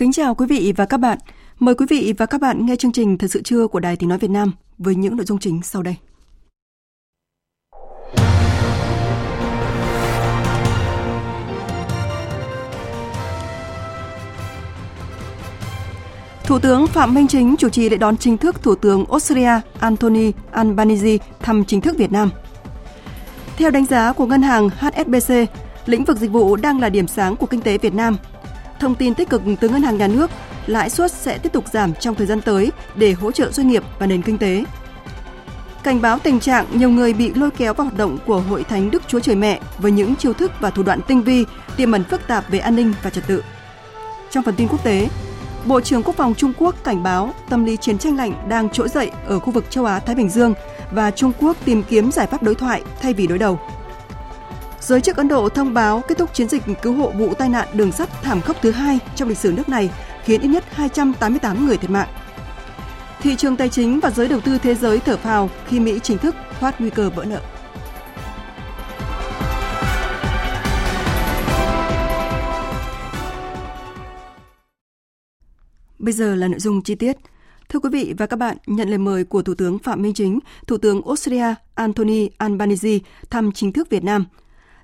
Kính chào quý vị và các bạn. Mời quý vị và các bạn nghe chương trình Thật sự trưa của Đài Tiếng Nói Việt Nam với những nội dung chính sau đây. Thủ tướng Phạm Minh Chính chủ trì lễ đón chính thức Thủ tướng Australia Anthony Albanese thăm chính thức Việt Nam. Theo đánh giá của ngân hàng HSBC, lĩnh vực dịch vụ đang là điểm sáng của kinh tế Việt Nam Thông tin tích cực từ Ngân hàng Nhà nước, lãi suất sẽ tiếp tục giảm trong thời gian tới để hỗ trợ doanh nghiệp và nền kinh tế. Cảnh báo tình trạng nhiều người bị lôi kéo vào hoạt động của Hội Thánh Đức Chúa Trời Mẹ với những chiêu thức và thủ đoạn tinh vi, tiềm ẩn phức tạp về an ninh và trật tự. Trong phần tin quốc tế, Bộ trưởng Quốc phòng Trung Quốc cảnh báo tâm lý chiến tranh lạnh đang trỗi dậy ở khu vực châu Á Thái Bình Dương và Trung Quốc tìm kiếm giải pháp đối thoại thay vì đối đầu. Giới chức Ấn Độ thông báo kết thúc chiến dịch cứu hộ vụ tai nạn đường sắt thảm khốc thứ hai trong lịch sử nước này, khiến ít nhất 288 người thiệt mạng. Thị trường tài chính và giới đầu tư thế giới thở phào khi Mỹ chính thức thoát nguy cơ vỡ nợ. Bây giờ là nội dung chi tiết. Thưa quý vị và các bạn, nhận lời mời của Thủ tướng Phạm Minh Chính, Thủ tướng Australia Anthony Albanese thăm chính thức Việt Nam –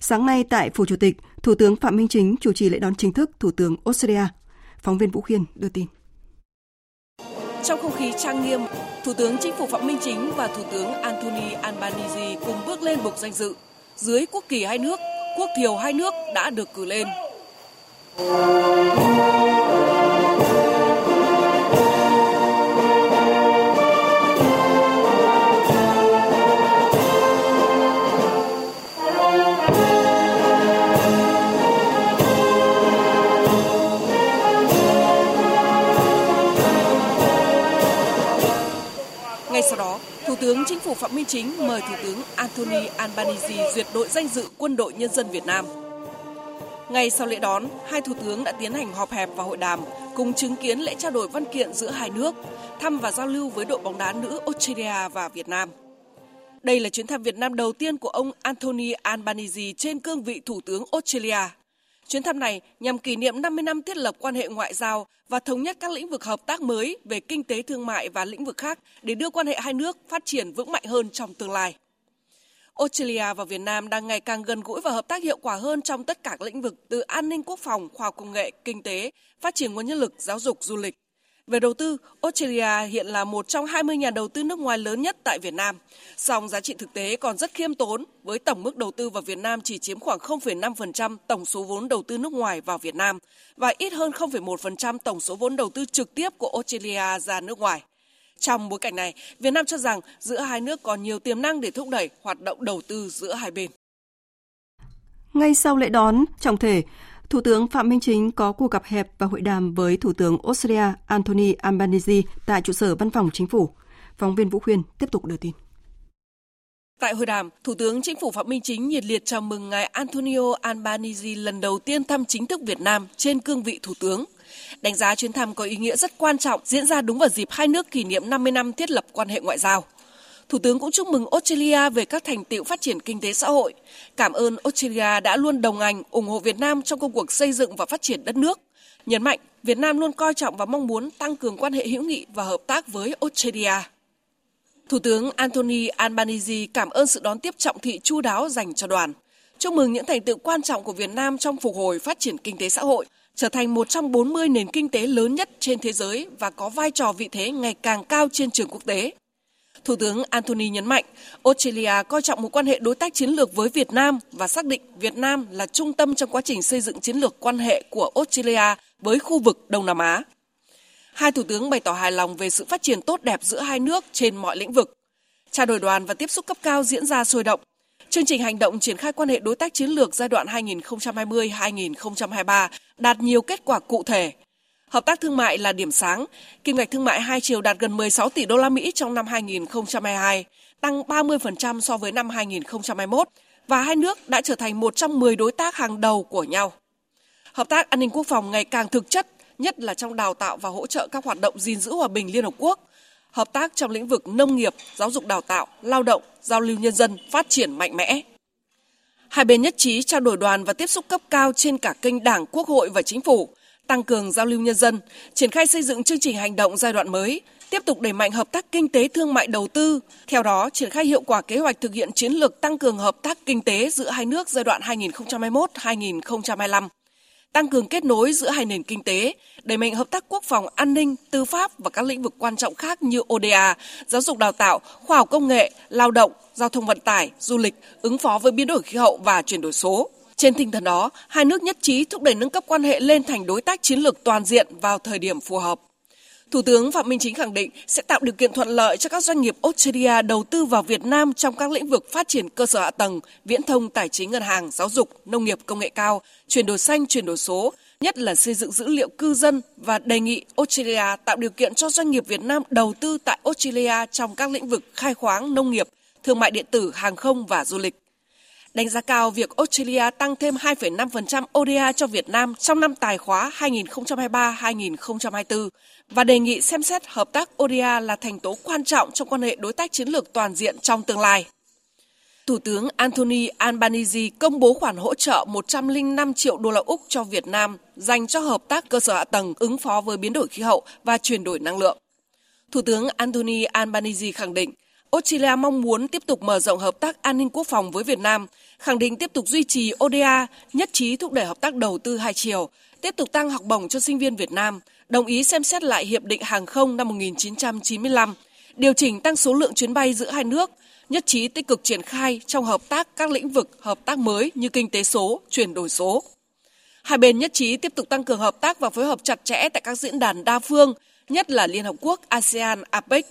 Sáng nay tại Phủ Chủ tịch, Thủ tướng Phạm Minh Chính chủ trì lễ đón chính thức Thủ tướng Australia. Phóng viên Vũ Khiên đưa tin. Trong không khí trang nghiêm, Thủ tướng Chính phủ Phạm Minh Chính và Thủ tướng Anthony Albanese cùng bước lên bục danh dự. Dưới quốc kỳ hai nước, quốc thiều hai nước đã được cử lên. Tướng Chính phủ Phạm Minh Chính mời Thủ tướng Anthony Albanese duyệt đội danh dự Quân đội Nhân dân Việt Nam. Ngay sau lễ đón, hai thủ tướng đã tiến hành họp hẹp và hội đàm, cùng chứng kiến lễ trao đổi văn kiện giữa hai nước, thăm và giao lưu với đội bóng đá nữ Australia và Việt Nam. Đây là chuyến thăm Việt Nam đầu tiên của ông Anthony Albanese trên cương vị Thủ tướng Australia Chuyến thăm này nhằm kỷ niệm 50 năm thiết lập quan hệ ngoại giao và thống nhất các lĩnh vực hợp tác mới về kinh tế thương mại và lĩnh vực khác để đưa quan hệ hai nước phát triển vững mạnh hơn trong tương lai. Australia và Việt Nam đang ngày càng gần gũi và hợp tác hiệu quả hơn trong tất cả các lĩnh vực từ an ninh quốc phòng, khoa học công nghệ, kinh tế, phát triển nguồn nhân lực, giáo dục, du lịch. Về đầu tư, Australia hiện là một trong 20 nhà đầu tư nước ngoài lớn nhất tại Việt Nam. Song giá trị thực tế còn rất khiêm tốn, với tổng mức đầu tư vào Việt Nam chỉ chiếm khoảng 0,5% tổng số vốn đầu tư nước ngoài vào Việt Nam và ít hơn 0,1% tổng số vốn đầu tư trực tiếp của Australia ra nước ngoài. Trong bối cảnh này, Việt Nam cho rằng giữa hai nước còn nhiều tiềm năng để thúc đẩy hoạt động đầu tư giữa hai bên. Ngay sau lễ đón trọng thể, Thủ tướng Phạm Minh Chính có cuộc gặp hẹp và hội đàm với Thủ tướng Australia Anthony Albanese tại trụ sở văn phòng chính phủ. Phóng viên Vũ Khuyên tiếp tục đưa tin. Tại hội đàm, Thủ tướng Chính phủ Phạm Minh Chính nhiệt liệt chào mừng ngài Antonio Albanese lần đầu tiên thăm chính thức Việt Nam trên cương vị Thủ tướng. Đánh giá chuyến thăm có ý nghĩa rất quan trọng diễn ra đúng vào dịp hai nước kỷ niệm 50 năm thiết lập quan hệ ngoại giao. Thủ tướng cũng chúc mừng Australia về các thành tiệu phát triển kinh tế xã hội. Cảm ơn Australia đã luôn đồng hành, ủng hộ Việt Nam trong công cuộc xây dựng và phát triển đất nước. Nhấn mạnh, Việt Nam luôn coi trọng và mong muốn tăng cường quan hệ hữu nghị và hợp tác với Australia. Thủ tướng Anthony Albanese cảm ơn sự đón tiếp trọng thị chu đáo dành cho đoàn. Chúc mừng những thành tựu quan trọng của Việt Nam trong phục hồi phát triển kinh tế xã hội, trở thành một trong 40 nền kinh tế lớn nhất trên thế giới và có vai trò vị thế ngày càng cao trên trường quốc tế. Thủ tướng Anthony nhấn mạnh, Australia coi trọng mối quan hệ đối tác chiến lược với Việt Nam và xác định Việt Nam là trung tâm trong quá trình xây dựng chiến lược quan hệ của Australia với khu vực Đông Nam Á. Hai thủ tướng bày tỏ hài lòng về sự phát triển tốt đẹp giữa hai nước trên mọi lĩnh vực. Trao đổi đoàn và tiếp xúc cấp cao diễn ra sôi động. Chương trình hành động triển khai quan hệ đối tác chiến lược giai đoạn 2020-2023 đạt nhiều kết quả cụ thể. Hợp tác thương mại là điểm sáng, kim ngạch thương mại hai chiều đạt gần 16 tỷ đô la Mỹ trong năm 2022, tăng 30% so với năm 2021 và hai nước đã trở thành một trong 10 đối tác hàng đầu của nhau. Hợp tác an ninh quốc phòng ngày càng thực chất, nhất là trong đào tạo và hỗ trợ các hoạt động gìn giữ hòa bình Liên Hợp Quốc, hợp tác trong lĩnh vực nông nghiệp, giáo dục đào tạo, lao động, giao lưu nhân dân phát triển mạnh mẽ. Hai bên nhất trí trao đổi đoàn và tiếp xúc cấp cao trên cả kênh Đảng, Quốc hội và Chính phủ, tăng cường giao lưu nhân dân, triển khai xây dựng chương trình hành động giai đoạn mới, tiếp tục đẩy mạnh hợp tác kinh tế thương mại đầu tư, theo đó triển khai hiệu quả kế hoạch thực hiện chiến lược tăng cường hợp tác kinh tế giữa hai nước giai đoạn 2021-2025 tăng cường kết nối giữa hai nền kinh tế, đẩy mạnh hợp tác quốc phòng, an ninh, tư pháp và các lĩnh vực quan trọng khác như ODA, giáo dục đào tạo, khoa học công nghệ, lao động, giao thông vận tải, du lịch, ứng phó với biến đổi khí hậu và chuyển đổi số. Trên tinh thần đó, hai nước nhất trí thúc đẩy nâng cấp quan hệ lên thành đối tác chiến lược toàn diện vào thời điểm phù hợp. Thủ tướng Phạm Minh Chính khẳng định sẽ tạo điều kiện thuận lợi cho các doanh nghiệp Australia đầu tư vào Việt Nam trong các lĩnh vực phát triển cơ sở hạ tầng, viễn thông, tài chính ngân hàng, giáo dục, nông nghiệp công nghệ cao, chuyển đổi xanh, chuyển đổi số, nhất là xây dựng dữ liệu cư dân và đề nghị Australia tạo điều kiện cho doanh nghiệp Việt Nam đầu tư tại Australia trong các lĩnh vực khai khoáng, nông nghiệp, thương mại điện tử, hàng không và du lịch đánh giá cao việc Australia tăng thêm 2,5% ODA cho Việt Nam trong năm tài khóa 2023-2024 và đề nghị xem xét hợp tác ODA là thành tố quan trọng trong quan hệ đối tác chiến lược toàn diện trong tương lai. Thủ tướng Anthony Albanese công bố khoản hỗ trợ 105 triệu đô la Úc cho Việt Nam dành cho hợp tác cơ sở hạ tầng ứng phó với biến đổi khí hậu và chuyển đổi năng lượng. Thủ tướng Anthony Albanese khẳng định Australia mong muốn tiếp tục mở rộng hợp tác an ninh quốc phòng với Việt Nam, khẳng định tiếp tục duy trì ODA, nhất trí thúc đẩy hợp tác đầu tư hai chiều, tiếp tục tăng học bổng cho sinh viên Việt Nam, đồng ý xem xét lại hiệp định hàng không năm 1995, điều chỉnh tăng số lượng chuyến bay giữa hai nước, nhất trí tích cực triển khai trong hợp tác các lĩnh vực hợp tác mới như kinh tế số, chuyển đổi số. Hai bên nhất trí tiếp tục tăng cường hợp tác và phối hợp chặt chẽ tại các diễn đàn đa phương, nhất là Liên Hợp Quốc, ASEAN, APEC,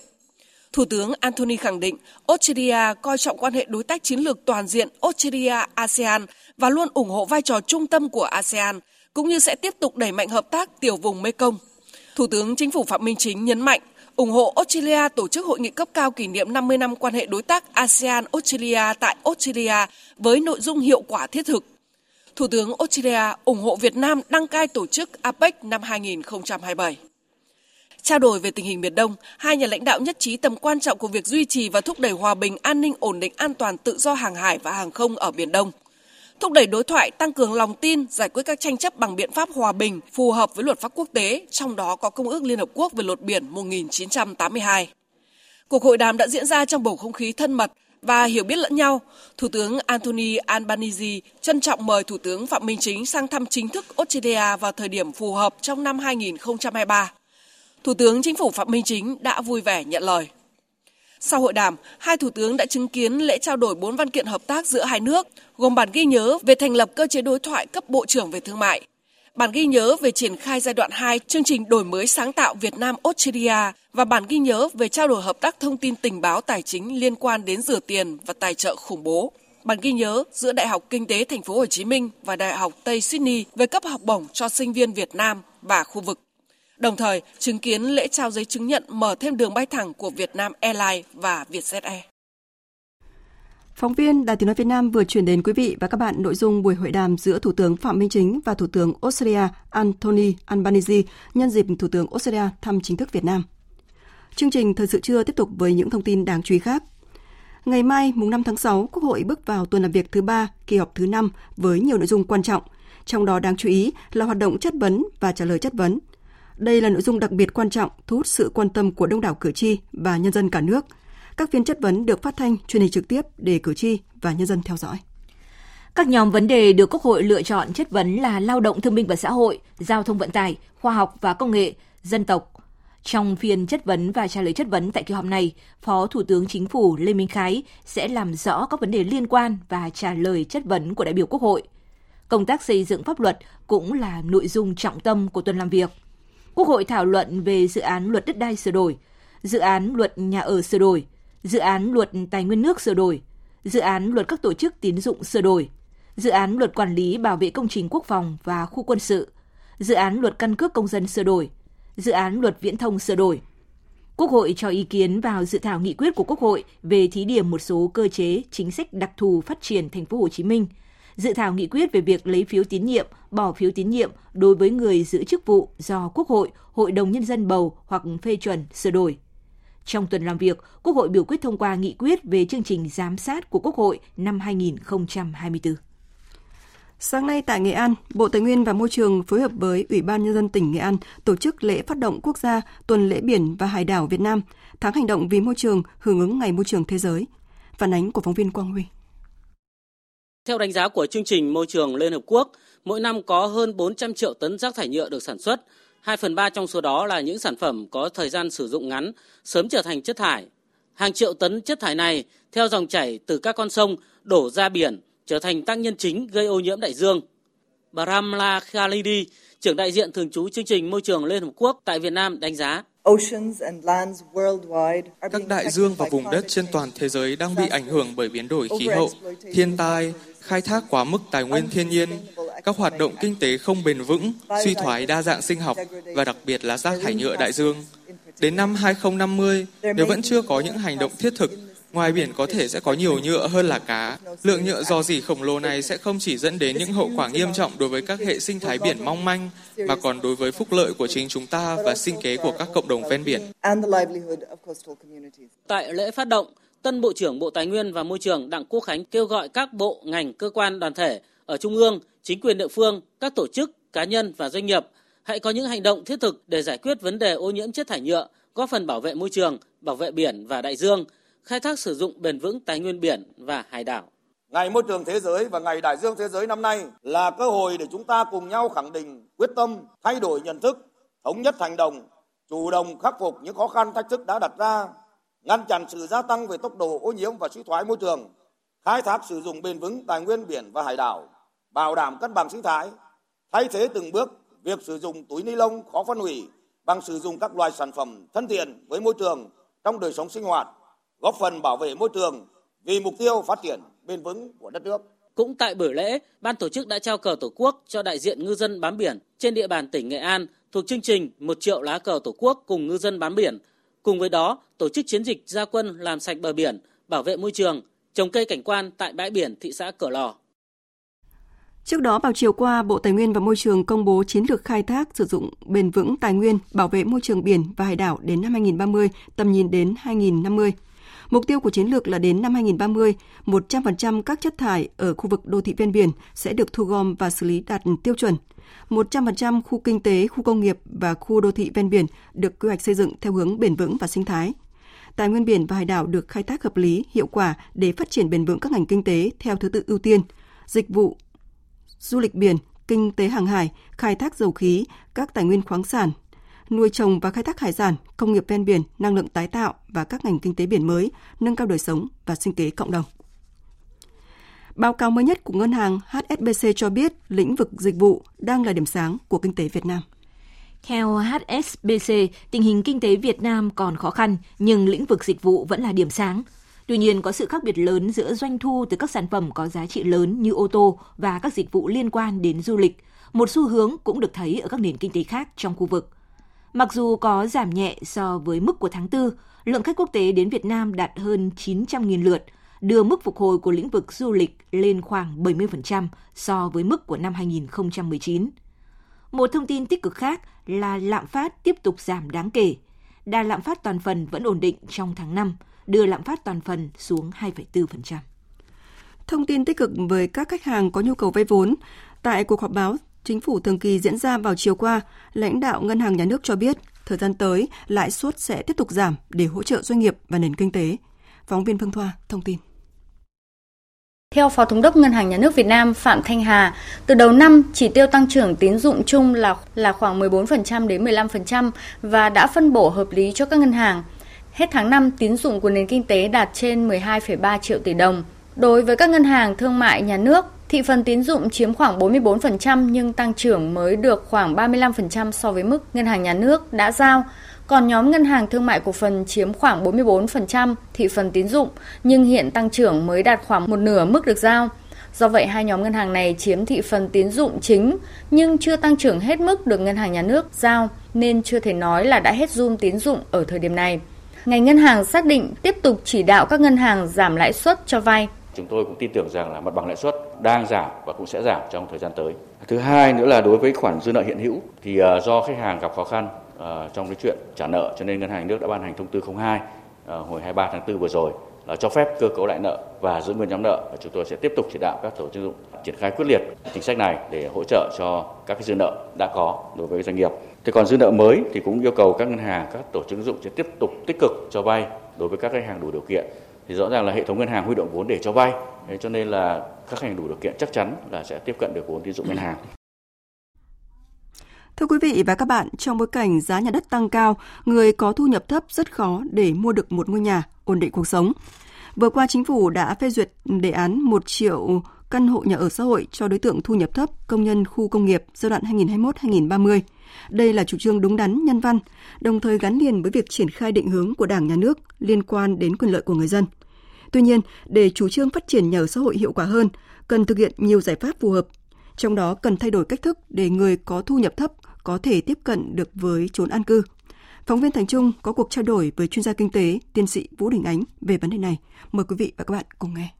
Thủ tướng Anthony khẳng định Australia coi trọng quan hệ đối tác chiến lược toàn diện Australia-ASEAN và luôn ủng hộ vai trò trung tâm của ASEAN, cũng như sẽ tiếp tục đẩy mạnh hợp tác tiểu vùng Mekong. Thủ tướng Chính phủ Phạm Minh Chính nhấn mạnh ủng hộ Australia tổ chức hội nghị cấp cao kỷ niệm 50 năm quan hệ đối tác ASEAN-Australia tại Australia với nội dung hiệu quả thiết thực. Thủ tướng Australia ủng hộ Việt Nam đăng cai tổ chức APEC năm 2027. Trao đổi về tình hình Biển Đông, hai nhà lãnh đạo nhất trí tầm quan trọng của việc duy trì và thúc đẩy hòa bình, an ninh, ổn định, an toàn, tự do hàng hải và hàng không ở Biển Đông. Thúc đẩy đối thoại, tăng cường lòng tin, giải quyết các tranh chấp bằng biện pháp hòa bình, phù hợp với luật pháp quốc tế, trong đó có Công ước Liên Hợp Quốc về luật biển 1982. Cuộc hội đàm đã diễn ra trong bầu không khí thân mật và hiểu biết lẫn nhau. Thủ tướng Anthony Albanese trân trọng mời Thủ tướng Phạm Minh Chính sang thăm chính thức Australia vào thời điểm phù hợp trong năm 2023. Thủ tướng Chính phủ Phạm Minh Chính đã vui vẻ nhận lời. Sau hội đàm, hai thủ tướng đã chứng kiến lễ trao đổi bốn văn kiện hợp tác giữa hai nước, gồm bản ghi nhớ về thành lập cơ chế đối thoại cấp bộ trưởng về thương mại, bản ghi nhớ về triển khai giai đoạn 2 chương trình đổi mới sáng tạo Việt Nam Australia và bản ghi nhớ về trao đổi hợp tác thông tin tình báo tài chính liên quan đến rửa tiền và tài trợ khủng bố. Bản ghi nhớ giữa Đại học Kinh tế Thành phố Hồ Chí Minh và Đại học Tây Sydney về cấp học bổng cho sinh viên Việt Nam và khu vực đồng thời chứng kiến lễ trao giấy chứng nhận mở thêm đường bay thẳng của Việt Nam Airlines và Vietjet Air. Phóng viên Đài Tiếng Nói Việt Nam vừa chuyển đến quý vị và các bạn nội dung buổi hội đàm giữa Thủ tướng Phạm Minh Chính và Thủ tướng Australia Anthony Albanese nhân dịp Thủ tướng Australia thăm chính thức Việt Nam. Chương trình Thời sự trưa tiếp tục với những thông tin đáng chú ý khác. Ngày mai, mùng 5 tháng 6, Quốc hội bước vào tuần làm việc thứ ba, kỳ họp thứ 5 với nhiều nội dung quan trọng, trong đó đáng chú ý là hoạt động chất vấn và trả lời chất vấn – đây là nội dung đặc biệt quan trọng, thu hút sự quan tâm của đông đảo cử tri và nhân dân cả nước. Các phiên chất vấn được phát thanh, truyền hình trực tiếp để cử tri và nhân dân theo dõi. Các nhóm vấn đề được Quốc hội lựa chọn chất vấn là lao động thương binh và xã hội, giao thông vận tải, khoa học và công nghệ, dân tộc, Trong phiên chất vấn và trả lời chất vấn tại kỳ họp này, Phó Thủ tướng Chính phủ Lê Minh Khái sẽ làm rõ các vấn đề liên quan và trả lời chất vấn của đại biểu Quốc hội. Công tác xây dựng pháp luật cũng là nội dung trọng tâm của tuần làm việc. Quốc hội thảo luận về dự án luật đất đai sửa đổi, dự án luật nhà ở sửa đổi, dự án luật tài nguyên nước sửa đổi, dự án luật các tổ chức tín dụng sửa đổi, dự án luật quản lý bảo vệ công trình quốc phòng và khu quân sự, dự án luật căn cước công dân sửa đổi, dự án luật viễn thông sửa đổi. Quốc hội cho ý kiến vào dự thảo nghị quyết của Quốc hội về thí điểm một số cơ chế chính sách đặc thù phát triển thành phố Hồ Chí Minh, dự thảo nghị quyết về việc lấy phiếu tín nhiệm, bỏ phiếu tín nhiệm đối với người giữ chức vụ do Quốc hội, Hội đồng nhân dân bầu hoặc phê chuẩn sửa đổi. Trong tuần làm việc, Quốc hội biểu quyết thông qua nghị quyết về chương trình giám sát của Quốc hội năm 2024. Sáng nay tại Nghệ An, Bộ Tài nguyên và Môi trường phối hợp với Ủy ban Nhân dân tỉnh Nghệ An tổ chức lễ phát động quốc gia Tuần lễ biển và hải đảo Việt Nam, tháng hành động vì môi trường hưởng ứng Ngày Môi trường Thế giới. Phản ánh của phóng viên Quang Huy. Theo đánh giá của chương trình Môi trường Liên Hợp Quốc, mỗi năm có hơn 400 triệu tấn rác thải nhựa được sản xuất. 2 phần 3 trong số đó là những sản phẩm có thời gian sử dụng ngắn, sớm trở thành chất thải. Hàng triệu tấn chất thải này theo dòng chảy từ các con sông đổ ra biển trở thành tác nhân chính gây ô nhiễm đại dương. Bramla Khalidi, trưởng đại diện thường trú chương trình môi trường Liên Hợp Quốc tại Việt Nam đánh giá. Các đại dương và vùng đất trên toàn thế giới đang bị ảnh hưởng bởi biến đổi khí hậu, thiên tai, khai thác quá mức tài nguyên thiên nhiên, các hoạt động kinh tế không bền vững, suy thoái đa dạng sinh học và đặc biệt là rác thải nhựa đại dương. Đến năm 2050, nếu vẫn chưa có những hành động thiết thực, Ngoài biển có thể sẽ có nhiều nhựa hơn là cá. Lượng nhựa dò dỉ khổng lồ này sẽ không chỉ dẫn đến những hậu quả nghiêm trọng đối với các hệ sinh thái biển mong manh, mà còn đối với phúc lợi của chính chúng ta và sinh kế của các cộng đồng ven biển. Tại lễ phát động, Tân Bộ trưởng Bộ Tài nguyên và Môi trường Đặng Quốc Khánh kêu gọi các bộ, ngành, cơ quan, đoàn thể ở Trung ương, chính quyền địa phương, các tổ chức, cá nhân và doanh nghiệp hãy có những hành động thiết thực để giải quyết vấn đề ô nhiễm chất thải nhựa, góp phần bảo vệ môi trường, bảo vệ biển và đại dương, khai thác sử dụng bền vững tài nguyên biển và hải đảo. Ngày môi trường thế giới và ngày đại dương thế giới năm nay là cơ hội để chúng ta cùng nhau khẳng định quyết tâm thay đổi nhận thức, thống nhất hành động, chủ động khắc phục những khó khăn thách thức đã đặt ra, ngăn chặn sự gia tăng về tốc độ ô nhiễm và suy thoái môi trường, khai thác sử dụng bền vững tài nguyên biển và hải đảo, bảo đảm cân bằng sinh thái, thay thế từng bước việc sử dụng túi ni lông khó phân hủy bằng sử dụng các loại sản phẩm thân thiện với môi trường trong đời sống sinh hoạt góp phần bảo vệ môi trường vì mục tiêu phát triển bền vững của đất nước. Cũng tại buổi lễ, ban tổ chức đã trao cờ Tổ quốc cho đại diện ngư dân bám biển trên địa bàn tỉnh Nghệ An thuộc chương trình một triệu lá cờ Tổ quốc cùng ngư dân bám biển. Cùng với đó, tổ chức chiến dịch gia quân làm sạch bờ biển, bảo vệ môi trường, trồng cây cảnh quan tại bãi biển thị xã Cửa Lò. Trước đó vào chiều qua, Bộ Tài nguyên và Môi trường công bố chiến lược khai thác sử dụng bền vững tài nguyên, bảo vệ môi trường biển và hải đảo đến năm 2030, tầm nhìn đến 2050. Mục tiêu của chiến lược là đến năm 2030, 100% các chất thải ở khu vực đô thị ven biển sẽ được thu gom và xử lý đạt tiêu chuẩn. 100% khu kinh tế, khu công nghiệp và khu đô thị ven biển được quy hoạch xây dựng theo hướng bền vững và sinh thái. Tài nguyên biển và hải đảo được khai thác hợp lý, hiệu quả để phát triển bền vững các ngành kinh tế theo thứ tự ưu tiên, dịch vụ, du lịch biển, kinh tế hàng hải, khai thác dầu khí, các tài nguyên khoáng sản, nuôi trồng và khai thác hải sản, công nghiệp ven biển, năng lượng tái tạo và các ngành kinh tế biển mới, nâng cao đời sống và sinh kế cộng đồng. Báo cáo mới nhất của ngân hàng HSBC cho biết lĩnh vực dịch vụ đang là điểm sáng của kinh tế Việt Nam. Theo HSBC, tình hình kinh tế Việt Nam còn khó khăn, nhưng lĩnh vực dịch vụ vẫn là điểm sáng. Tuy nhiên, có sự khác biệt lớn giữa doanh thu từ các sản phẩm có giá trị lớn như ô tô và các dịch vụ liên quan đến du lịch. Một xu hướng cũng được thấy ở các nền kinh tế khác trong khu vực. Mặc dù có giảm nhẹ so với mức của tháng 4, lượng khách quốc tế đến Việt Nam đạt hơn 900.000 lượt, đưa mức phục hồi của lĩnh vực du lịch lên khoảng 70% so với mức của năm 2019. Một thông tin tích cực khác là lạm phát tiếp tục giảm đáng kể. Đà lạm phát toàn phần vẫn ổn định trong tháng 5, đưa lạm phát toàn phần xuống 2,4%. Thông tin tích cực với các khách hàng có nhu cầu vay vốn. Tại cuộc họp báo Chính phủ thường kỳ diễn ra vào chiều qua, lãnh đạo Ngân hàng Nhà nước cho biết, thời gian tới, lãi suất sẽ tiếp tục giảm để hỗ trợ doanh nghiệp và nền kinh tế. Phóng viên Phương Thoa thông tin. Theo Phó Thống đốc Ngân hàng Nhà nước Việt Nam Phạm Thanh Hà, từ đầu năm chỉ tiêu tăng trưởng tín dụng chung là là khoảng 14% đến 15% và đã phân bổ hợp lý cho các ngân hàng. Hết tháng 5, tín dụng của nền kinh tế đạt trên 12,3 triệu tỷ đồng. Đối với các ngân hàng thương mại nhà nước, thị phần tín dụng chiếm khoảng 44% nhưng tăng trưởng mới được khoảng 35% so với mức ngân hàng nhà nước đã giao. Còn nhóm ngân hàng thương mại cổ phần chiếm khoảng 44% thị phần tín dụng nhưng hiện tăng trưởng mới đạt khoảng một nửa mức được giao. Do vậy, hai nhóm ngân hàng này chiếm thị phần tín dụng chính nhưng chưa tăng trưởng hết mức được ngân hàng nhà nước giao nên chưa thể nói là đã hết zoom tín dụng ở thời điểm này. Ngành ngân hàng xác định tiếp tục chỉ đạo các ngân hàng giảm lãi suất cho vay. Chúng tôi cũng tin tưởng rằng là mặt bằng lãi suất đang giảm và cũng sẽ giảm trong thời gian tới. Thứ hai nữa là đối với khoản dư nợ hiện hữu thì à, do khách hàng gặp khó khăn à, trong cái chuyện trả nợ cho nên ngân hàng nước đã ban hành thông tư 02 à, hồi 23 tháng 4 vừa rồi là cho phép cơ cấu lại nợ và giữ nguyên nhóm nợ và chúng tôi sẽ tiếp tục chỉ đạo các tổ chức dụng triển khai quyết liệt chính sách này để hỗ trợ cho các cái dư nợ đã có đối với doanh nghiệp. Thế còn dư nợ mới thì cũng yêu cầu các ngân hàng, các tổ chức dụng sẽ tiếp tục tích cực cho vay đối với các khách hàng đủ điều kiện. Thì rõ ràng là hệ thống ngân hàng huy động vốn để cho vay, Thế cho nên là các khách hàng đủ điều kiện chắc chắn là sẽ tiếp cận được vốn tín dụng ngân hàng. Thưa quý vị và các bạn, trong bối cảnh giá nhà đất tăng cao, người có thu nhập thấp rất khó để mua được một ngôi nhà, ổn định cuộc sống. Vừa qua, chính phủ đã phê duyệt đề án 1 triệu căn hộ nhà ở xã hội cho đối tượng thu nhập thấp, công nhân khu công nghiệp giai đoạn 2021-2030. Đây là chủ trương đúng đắn, nhân văn, đồng thời gắn liền với việc triển khai định hướng của Đảng, Nhà nước liên quan đến quyền lợi của người dân. Tuy nhiên, để chủ trương phát triển nhà ở xã hội hiệu quả hơn, cần thực hiện nhiều giải pháp phù hợp. Trong đó cần thay đổi cách thức để người có thu nhập thấp có thể tiếp cận được với chốn an cư. Phóng viên Thành Trung có cuộc trao đổi với chuyên gia kinh tế, tiến sĩ Vũ Đình Ánh về vấn đề này. Mời quý vị và các bạn cùng nghe.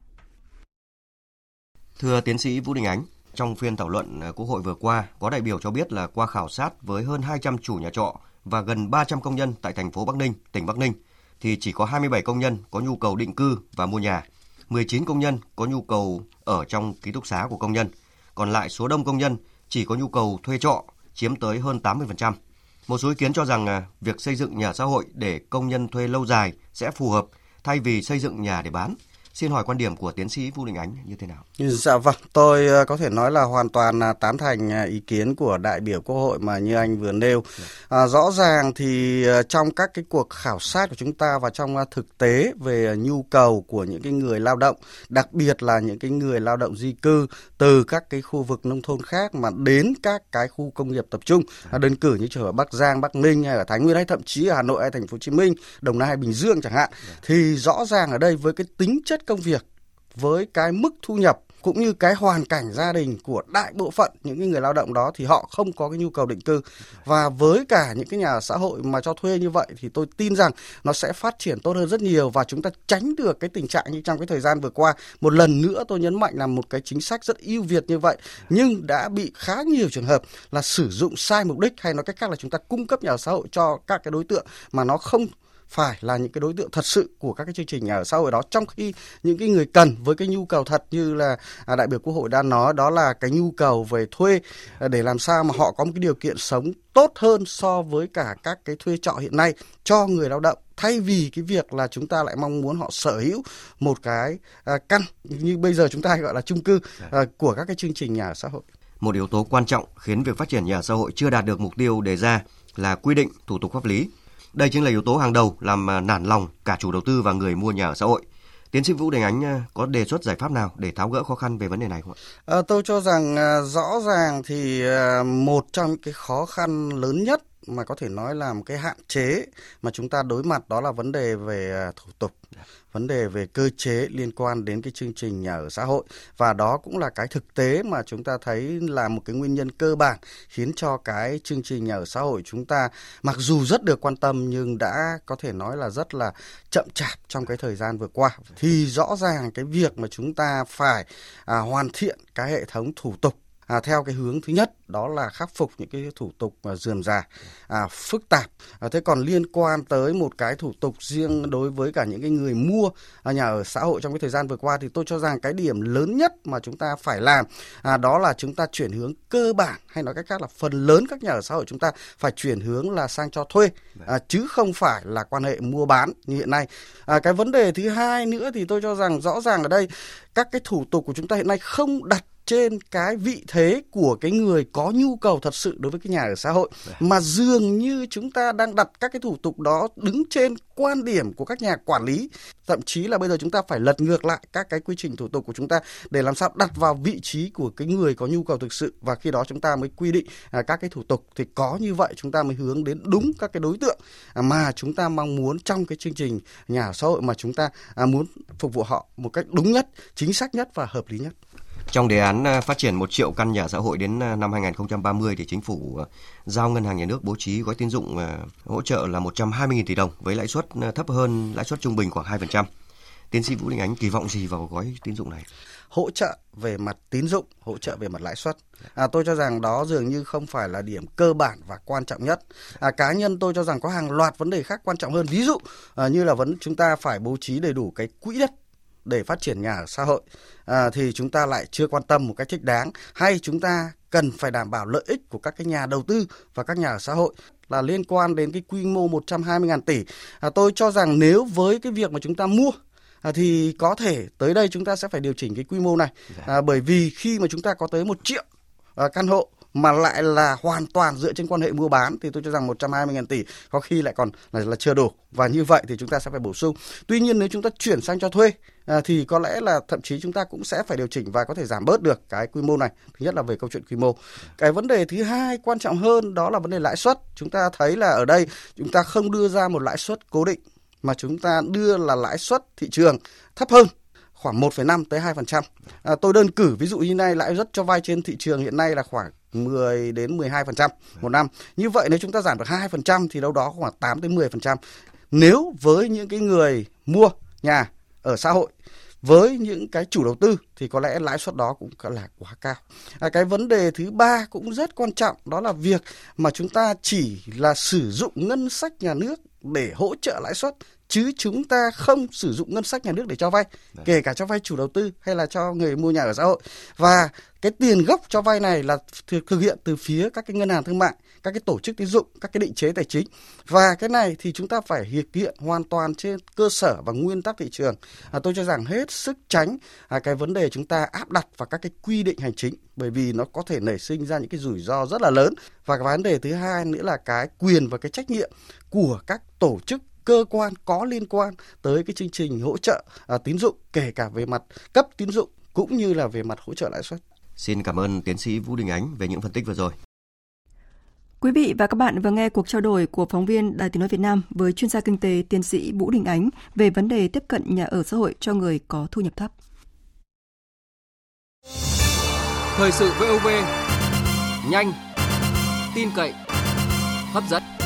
Thưa tiến sĩ Vũ Đình Ánh, trong phiên thảo luận à, Quốc hội vừa qua, có đại biểu cho biết là qua khảo sát với hơn 200 chủ nhà trọ và gần 300 công nhân tại thành phố Bắc Ninh, tỉnh Bắc Ninh, thì chỉ có 27 công nhân có nhu cầu định cư và mua nhà, 19 công nhân có nhu cầu ở trong ký túc xá của công nhân, còn lại số đông công nhân chỉ có nhu cầu thuê trọ chiếm tới hơn 80%. Một số ý kiến cho rằng à, việc xây dựng nhà xã hội để công nhân thuê lâu dài sẽ phù hợp thay vì xây dựng nhà để bán Xin hỏi quan điểm của tiến sĩ Vũ Đình Ánh như thế nào? Dạ vâng, tôi ờ, có thể nói là hoàn toàn là tán thành ờ, ý kiến của đại biểu Quốc hội mà như anh vừa nêu. À, rõ ràng thì trong các cái cuộc khảo sát của chúng ta và trong thực tế về nhu cầu của những cái người lao động, đặc biệt là những cái người lao động di cư từ các cái khu vực nông thôn khác mà đến các cái khu công nghiệp tập trung, à, đơn cử như ở Bắc Giang, Bắc Ninh hay ở Thái Nguyên hay thậm chí ở Hà Nội hay Thành phố Hồ Chí Minh, Đồng Nai hay Bình Dương chẳng hạn, thì rõ ràng ở đây với cái tính chất công việc với cái mức thu nhập cũng như cái hoàn cảnh gia đình của đại bộ phận những người lao động đó thì họ không có cái nhu cầu định cư. Và với cả những cái nhà xã hội mà cho thuê như vậy thì tôi tin rằng nó sẽ phát triển tốt hơn rất nhiều và chúng ta tránh được cái tình trạng như trong cái thời gian vừa qua. Một lần nữa tôi nhấn mạnh là một cái chính sách rất ưu việt như vậy, nhưng đã bị khá nhiều trường hợp là sử dụng sai mục đích hay nói cách khác là chúng ta cung cấp nhà xã hội cho các cái đối tượng mà nó không phải là những cái đối tượng thật sự của các cái chương trình nhà ở xã hội đó. Trong khi những cái người cần với cái nhu cầu thật như là à, đại biểu quốc hội đã nói đó là cái nhu cầu về thuê à, để làm sao mà họ có một cái điều kiện sống tốt hơn so với cả các cái thuê trọ hiện nay cho người lao động. Thay vì cái việc là chúng ta lại mong muốn họ sở hữu một cái à, căn như bây giờ chúng ta gọi là chung cư à, của các cái chương trình nhà ở xã hội. Một yếu tố quan trọng khiến việc phát triển nhà ở xã hội chưa đạt được mục tiêu đề ra là quy định thủ tục pháp lý đây chính là yếu tố hàng đầu làm à, nản lòng cả chủ đầu tư và người mua nhà ở xã hội. Tiến sĩ Vũ Đình Ánh à, có đề xuất giải pháp nào để tháo gỡ khó khăn về vấn đề này không ạ? À, tôi cho rằng à, rõ ràng thì à, một trong những cái khó khăn lớn nhất mà có thể nói là một cái hạn chế mà chúng ta đối mặt đó là vấn đề về à, thủ tục vấn đề về cơ chế liên quan đến cái chương trình nhà ở xã hội. Và đó cũng là cái thực tế mà chúng ta thấy là một cái nguyên nhân cơ bản khiến cho cái chương trình nhà ở xã hội chúng ta mặc dù rất được quan tâm nhưng đã có thể nói là rất là chậm chạp trong cái thời gian vừa qua. Thì rõ ràng cái việc mà chúng ta phải à, hoàn thiện cái hệ thống thủ tục à, theo cái hướng thứ nhất đó là khắc phục những cái thủ tục à, dườm già à, phức tạp. À, thế còn liên quan tới một cái thủ tục riêng đối với cả những cái người mua à, nhà ở xã hội trong cái thời gian vừa qua thì tôi cho rằng cái điểm lớn nhất mà chúng ta phải làm à, đó là chúng ta chuyển hướng cơ bản hay nói cách khác là phần lớn các nhà ở xã hội chúng ta phải chuyển hướng là sang cho thuê à, chứ không phải là quan hệ mua bán như hiện nay. À, cái vấn đề thứ hai nữa thì tôi cho rằng rõ ràng ở đây các cái thủ tục của chúng ta hiện nay không đặt trên cái vị thế của cái người có nhu cầu thật sự đối với cái nhà ở xã hội. Mà dường như chúng ta đang đặt các cái thủ tục đó đứng trên quan điểm của các nhà quản lý. Thậm chí là bây giờ chúng ta phải lật ngược lại các cái quy trình thủ tục của chúng ta để làm sao đặt vào vị trí của cái người có nhu cầu thực sự. Và khi đó chúng ta mới quy định à, các cái thủ tục thì có như vậy chúng ta mới hướng đến đúng các cái đối tượng mà chúng ta mong muốn trong cái chương trình nhà ở xã hội mà chúng ta à, muốn phục vụ họ một cách đúng nhất chính xác nhất và hợp lý nhất trong đề án à, phát triển 1 triệu căn nhà xã hội đến à, năm 2030 thì chính phủ à, giao ngân hàng nhà nước bố trí gói tín dụng hỗ trợ là 120.000 tỷ đồng với lãi suất thấp hơn lãi suất trung bình khoảng 2%. Tiến sĩ Vũ Đình Ánh kỳ vọng gì vào gói tín dụng này? Hỗ trợ về mặt tín dụng, hỗ trợ về mặt lãi suất. À, tôi cho rằng đó dường như không phải là điểm cơ bản và quan trọng nhất. À, cá nhân tôi cho rằng có hàng loạt vấn đề khác quan trọng hơn. Ví dụ à, như là vấn chúng ta phải bố trí đầy đủ cái quỹ đất để phát triển nhà ở xã hội à, thì chúng ta lại chưa quan tâm một cách thích đáng hay chúng ta cần phải đảm bảo lợi ích của các cái nhà đầu tư và các nhà ở xã hội là liên quan đến cái quy mô 120.000 tỷ. À, tôi cho rằng nếu với cái việc mà chúng ta mua à, thì có thể tới đây chúng ta sẽ phải điều chỉnh cái quy mô này dạ. à, bởi vì khi mà chúng ta có tới một triệu à, căn hộ mà lại là hoàn toàn dựa trên quan hệ mua bán thì tôi cho rằng 120.000 tỷ có khi lại còn là, là chưa đủ và như vậy thì chúng ta sẽ phải bổ sung. Tuy nhiên nếu chúng ta chuyển sang cho thuê à, thì có lẽ là thậm chí chúng ta cũng sẽ phải điều chỉnh và có thể giảm bớt được cái quy mô này. Thứ nhất là về câu chuyện quy mô. Cái vấn đề thứ hai quan trọng hơn đó là vấn đề lãi suất. Chúng ta thấy là ở đây chúng ta không đưa ra một lãi suất cố định mà chúng ta đưa là lãi suất thị trường thấp hơn khoảng 1,5 tới 2%. À, tôi đơn cử ví dụ như này lãi suất cho vay trên thị trường hiện nay là khoảng 10 đến 12% một năm. Như vậy nếu chúng ta giảm được 2% thì đâu đó khoảng 8 đến 10%. Nếu với những cái người mua nhà ở xã hội với những cái chủ đầu tư thì có lẽ lãi suất đó cũng là quá cao. À, cái vấn đề thứ ba cũng rất quan trọng đó là việc mà chúng ta chỉ là sử dụng ngân sách nhà nước để hỗ trợ lãi suất chứ chúng ta không sử dụng ngân sách nhà nước để cho vay, Đấy. kể cả cho vay chủ đầu tư hay là cho người mua nhà ở xã hội. Và cái tiền gốc cho vay này là thực hiện từ phía các cái ngân hàng thương mại, các cái tổ chức tín dụng, các cái định chế tài chính. Và cái này thì chúng ta phải thực hiện hoàn toàn trên cơ sở và nguyên tắc thị trường. À, tôi cho rằng hết sức tránh à, cái vấn đề chúng ta áp đặt vào các cái quy định hành chính bởi vì nó có thể nảy sinh ra những cái rủi ro rất là lớn. Và cái vấn đề thứ hai nữa là cái quyền và cái trách nhiệm của các tổ chức cơ quan có liên quan tới cái chương trình hỗ trợ à, tín dụng kể cả về mặt cấp tín dụng cũng như là về mặt hỗ trợ lãi suất. Xin cảm ơn tiến sĩ Vũ Đình Ánh về những phân tích vừa rồi. Quý vị và các bạn vừa nghe cuộc trao đổi của phóng viên Đài Tiếng nói Việt Nam với chuyên gia kinh tế tiến sĩ Vũ Đình Ánh về vấn đề tiếp cận nhà ở xã hội cho người có thu nhập thấp. Thời sự VOV nhanh, tin cậy, hấp dẫn.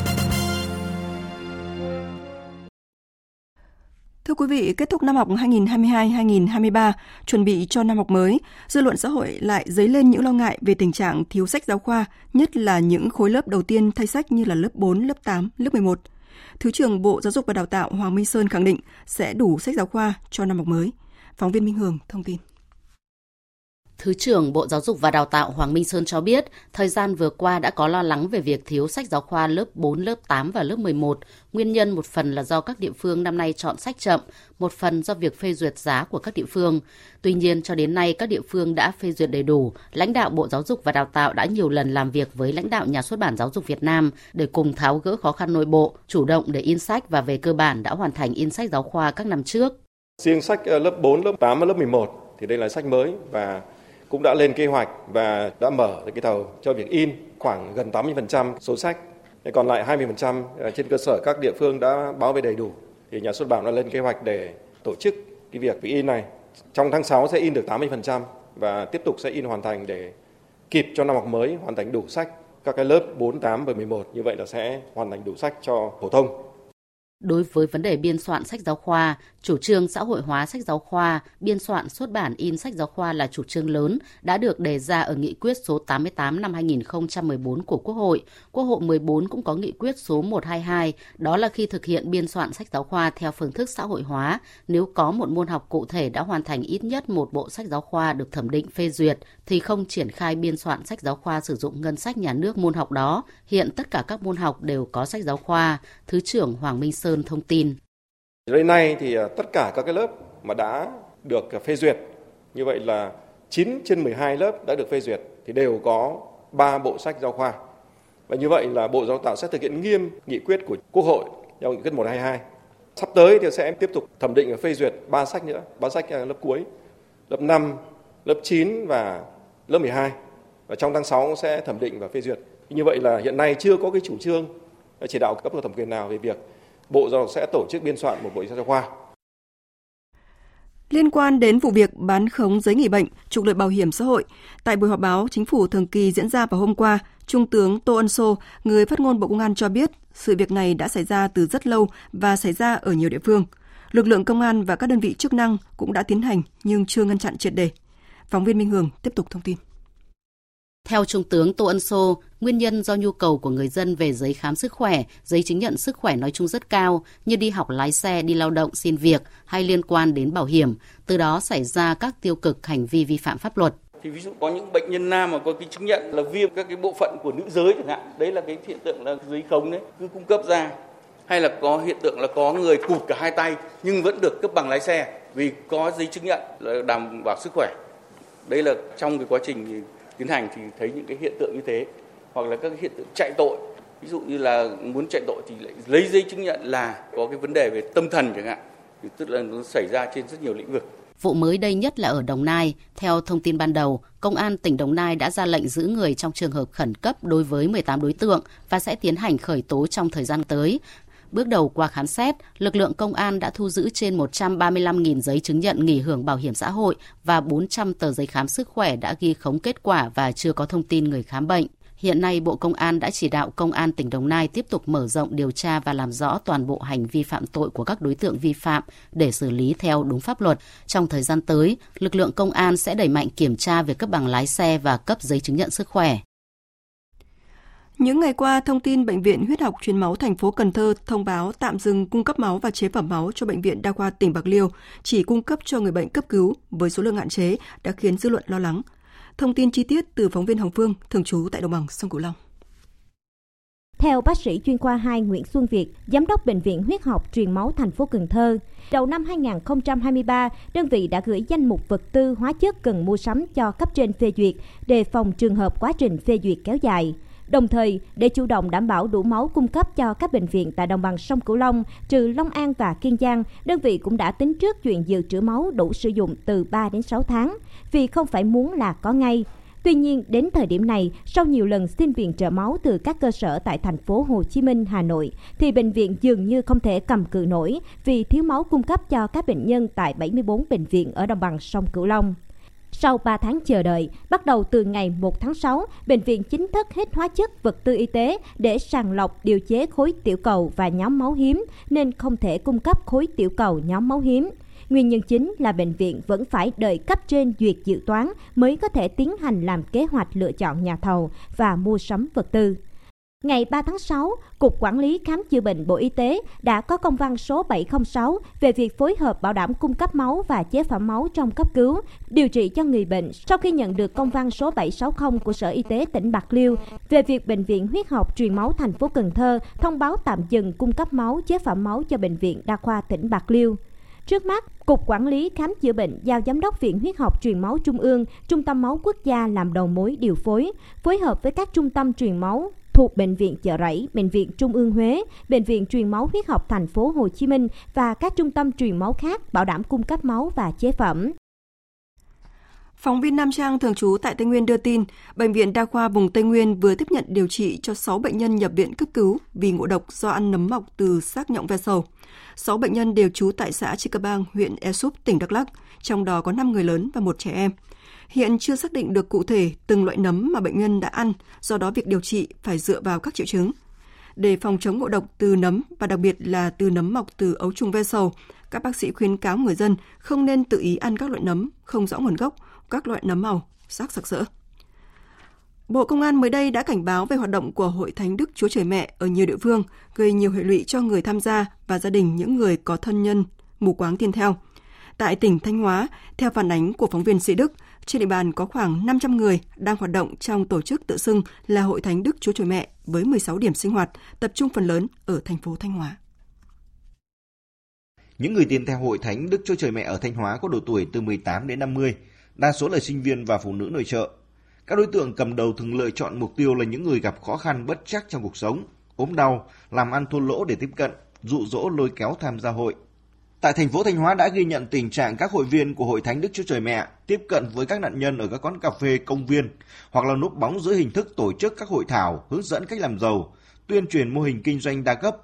Thưa quý vị, kết thúc năm học 2022-2023, chuẩn bị cho năm học mới, dư luận xã hội lại dấy lên những lo ngại về tình trạng thiếu sách giáo khoa, nhất là những khối lớp đầu tiên thay sách như là lớp 4, lớp 8, lớp 11. Thứ trưởng Bộ Giáo dục và Đào tạo Hoàng Minh Sơn khẳng định sẽ đủ sách giáo khoa cho năm học mới. Phóng viên Minh Hường thông tin. Thứ trưởng Bộ Giáo dục và Đào tạo Hoàng Minh Sơn cho biết, thời gian vừa qua đã có lo lắng về việc thiếu sách giáo khoa lớp 4, lớp 8 và lớp 11. Nguyên nhân một phần là do các địa phương năm nay chọn sách chậm, một phần do việc phê duyệt giá của các địa phương. Tuy nhiên, cho đến nay các địa phương đã phê duyệt đầy đủ. Lãnh đạo Bộ Giáo dục và Đào tạo đã nhiều lần làm việc với lãnh đạo nhà xuất bản giáo dục Việt Nam để cùng tháo gỡ khó khăn nội bộ, chủ động để in sách và về cơ bản đã hoàn thành in sách giáo khoa các năm trước. Riêng sách ờ, lớp 4, lớp 8 và lớp 11 thì đây là sách mới và cũng đã lên kế hoạch và đã mở cái thầu cho việc in khoảng gần 80% số sách. Còn lại 20% à, trên cơ sở các địa phương đã báo về đầy đủ thì nhà xuất bản đã lên kế hoạch để tổ chức cái việc in này. Trong tháng 6 sẽ in được 80% và tiếp tục sẽ in hoàn thành để kịp cho năm học mới hoàn thành đủ sách các cái lớp 4, 8 và 11 như vậy là sẽ hoàn thành đủ sách cho phổ thông Đối với vấn đề biên soạn sách giáo khoa, chủ trương xã hội hóa sách giáo khoa, biên soạn xuất bản in sách giáo khoa là chủ trương lớn đã được đề ra ở nghị quyết số 88 năm 2014 của Quốc hội. Quốc hội 14 cũng có nghị quyết số 122, đó là khi thực hiện biên soạn sách giáo khoa theo phương thức xã hội hóa, nếu có một môn học cụ thể đã hoàn thành ít nhất một bộ sách giáo khoa được thẩm định phê duyệt thì không triển khai biên soạn sách giáo khoa sử dụng ngân sách nhà nước môn học đó. Hiện tất cả các môn học đều có sách giáo khoa, Thứ trưởng Hoàng Minh Sơn Sơn thông tin. Đến nay thì à, tất cả các cái lớp mà đã được à, phê duyệt, như vậy là 9 trên 12 lớp đã được phê duyệt thì đều có 3 bộ sách giáo khoa. Và như vậy là Bộ Giáo Tạo sẽ thực hiện nghiêm nghị quyết của Quốc hội theo nghị quyết 122. Sắp tới thì sẽ tiếp tục thẩm định và phê duyệt 3 sách nữa, 3 sách à, lớp cuối, lớp 5, lớp 9 và lớp 12. Và trong tháng 6 sẽ thẩm định và phê duyệt. Như vậy là hiện nay chưa có cái chủ trương chỉ đạo cấp có thẩm quyền nào về việc Bộ Giáo dục sẽ tổ chức biên soạn một bộ sách giáo khoa. Liên quan đến vụ việc bán khống giấy nghỉ bệnh, trục lợi bảo hiểm xã hội, tại buổi họp báo chính phủ thường kỳ diễn ra vào hôm qua, Trung tướng Tô Ân Sô, người phát ngôn Bộ Công an cho biết sự việc này đã xảy ra từ rất lâu và xảy ra ở nhiều địa phương. Lực lượng công an và các đơn vị chức năng cũng đã tiến hành nhưng chưa ngăn chặn triệt đề. Phóng viên Minh Hường tiếp tục thông tin. Theo Trung tướng Tô Ân Sô, nguyên nhân do nhu cầu của người dân về giấy khám sức khỏe, giấy chứng nhận sức khỏe nói chung rất cao, như đi học lái xe, đi lao động, xin việc hay liên quan đến bảo hiểm, từ đó xảy ra các tiêu cực hành vi vi phạm pháp luật. Thì ví dụ có những bệnh nhân nam mà có cái chứng nhận là viêm các cái bộ phận của nữ giới chẳng hạn, đấy là cái hiện tượng là giấy khống đấy, cứ cung cấp ra. Hay là có hiện tượng là có người cụt cả hai tay nhưng vẫn được cấp bằng lái xe vì có giấy chứng nhận là đảm bảo sức khỏe. Đây là trong cái quá trình tiến hành thì thấy những cái hiện tượng như thế hoặc là các hiện tượng chạy tội ví dụ như là muốn chạy tội thì lại lấy giấy chứng nhận là có cái vấn đề về tâm thần chẳng hạn thì tức là nó xảy ra trên rất nhiều lĩnh vực Vụ mới đây nhất là ở Đồng Nai. Theo thông tin ban đầu, Công an tỉnh Đồng Nai đã ra lệnh giữ người trong trường hợp khẩn cấp đối với 18 đối tượng và sẽ tiến hành khởi tố trong thời gian tới. Bước đầu qua khám xét, lực lượng công an đã thu giữ trên 135.000 giấy chứng nhận nghỉ hưởng bảo hiểm xã hội và 400 tờ giấy khám sức khỏe đã ghi khống kết quả và chưa có thông tin người khám bệnh. Hiện nay, Bộ Công an đã chỉ đạo Công an tỉnh Đồng Nai tiếp tục mở rộng điều tra và làm rõ toàn bộ hành vi phạm tội của các đối tượng vi phạm để xử lý theo đúng pháp luật. Trong thời gian tới, lực lượng công an sẽ đẩy mạnh kiểm tra về cấp bằng lái xe và cấp giấy chứng nhận sức khỏe. Những ngày qua, thông tin Bệnh viện Huyết học Truyền máu thành phố Cần Thơ thông báo tạm dừng cung cấp máu và chế phẩm máu cho Bệnh viện Đa khoa tỉnh Bạc Liêu, chỉ cung cấp cho người bệnh cấp cứu với số lượng hạn chế đã khiến dư luận lo lắng. Thông tin chi tiết từ phóng viên Hồng Phương, thường trú tại đồng bằng sông Cửu Long. Theo bác sĩ chuyên khoa 2 Nguyễn Xuân Việt, giám đốc bệnh viện huyết học truyền máu thành phố Cần Thơ, đầu năm 2023, đơn vị đã gửi danh mục vật tư hóa chất cần mua sắm cho cấp trên phê duyệt để phòng trường hợp quá trình phê duyệt kéo dài. Đồng thời, để chủ động đảm bảo đủ máu cung cấp cho các bệnh viện tại đồng bằng sông Cửu Long, trừ Long An và Kiên Giang, đơn vị cũng đã tính trước chuyện dự trữ máu đủ sử dụng từ 3 đến 6 tháng, vì không phải muốn là có ngay. Tuy nhiên, đến thời điểm này, sau nhiều lần xin viện trợ máu từ các cơ sở tại thành phố Hồ Chí Minh, Hà Nội, thì bệnh viện dường như không thể cầm cự nổi vì thiếu máu cung cấp cho các bệnh nhân tại 74 bệnh viện ở đồng bằng sông Cửu Long. Sau 3 tháng chờ đợi, bắt đầu từ ngày 1 tháng 6, bệnh viện chính thức hết hóa chất vật tư y tế để sàng lọc điều chế khối tiểu cầu và nhóm máu hiếm nên không thể cung cấp khối tiểu cầu nhóm máu hiếm. Nguyên nhân chính là bệnh viện vẫn phải đợi cấp trên duyệt dự toán mới có thể tiến hành làm kế hoạch lựa chọn nhà thầu và mua sắm vật tư. Ngày 3 tháng 6, Cục Quản lý Khám chữa bệnh Bộ Y tế đã có công văn số 706 về việc phối hợp bảo đảm cung cấp máu và chế phẩm máu trong cấp cứu, điều trị cho người bệnh sau khi nhận được công văn số 760 của Sở Y tế tỉnh Bạc Liêu về việc Bệnh viện Huyết học Truyền máu thành phố Cần Thơ thông báo tạm dừng cung cấp máu chế phẩm máu cho Bệnh viện Đa khoa tỉnh Bạc Liêu. Trước mắt, Cục Quản lý Khám chữa bệnh giao Giám đốc Viện Huyết học Truyền máu Trung ương, Trung tâm máu quốc gia làm đầu mối điều phối, phối hợp với các trung tâm truyền máu thuộc Bệnh viện Chợ Rẫy, Bệnh viện Trung ương Huế, Bệnh viện Truyền máu huyết học thành phố Hồ Chí Minh và các trung tâm truyền máu khác bảo đảm cung cấp máu và chế phẩm. Phóng viên Nam Trang thường trú tại Tây Nguyên đưa tin, Bệnh viện Đa khoa vùng Tây Nguyên vừa tiếp nhận điều trị cho 6 bệnh nhân nhập viện cấp cứu vì ngộ độc do ăn nấm mọc từ xác nhộng ve sầu. 6 bệnh nhân đều trú tại xã Chư Bang, huyện esup, tỉnh Đắk Lắk, trong đó có 5 người lớn và một trẻ em. Hiện chưa xác định được cụ thể từng loại nấm mà bệnh nhân đã ăn, do đó việc điều trị phải dựa vào các triệu chứng. Để phòng chống ngộ độc từ nấm và đặc biệt là từ nấm mọc từ ấu trùng ve sầu, các bác sĩ khuyến cáo người dân không nên tự ý ăn các loại nấm không rõ nguồn gốc, các loại nấm màu, sắc sặc sỡ. Bộ Công an mới đây đã cảnh báo về hoạt động của Hội Thánh Đức Chúa Trời Mẹ ở nhiều địa phương, gây nhiều hệ lụy cho người tham gia và gia đình những người có thân nhân mù quáng tin theo. Tại tỉnh Thanh Hóa, theo phản ánh của phóng viên Sĩ Đức, trên địa bàn có khoảng 500 người đang hoạt động trong tổ chức tự xưng là Hội Thánh Đức Chúa Trời Mẹ với 16 điểm sinh hoạt, tập trung phần lớn ở thành phố Thanh Hóa. Những người tin theo Hội Thánh Đức Chúa Trời Mẹ ở Thanh Hóa có độ tuổi từ 18 đến 50, đa số là sinh viên và phụ nữ nội trợ. Các đối tượng cầm đầu thường lựa chọn mục tiêu là những người gặp khó khăn bất chắc trong cuộc sống, ốm đau, làm ăn thua lỗ để tiếp cận, dụ dỗ lôi kéo tham gia hội. Tại thành phố Thanh Hóa đã ghi nhận tình trạng các hội viên của Hội Thánh Đức Chúa Trời Mẹ tiếp cận với các nạn nhân ở các quán cà phê, công viên hoặc là núp bóng dưới hình thức tổ chức các hội thảo hướng dẫn cách làm giàu, tuyên truyền mô hình kinh doanh đa cấp.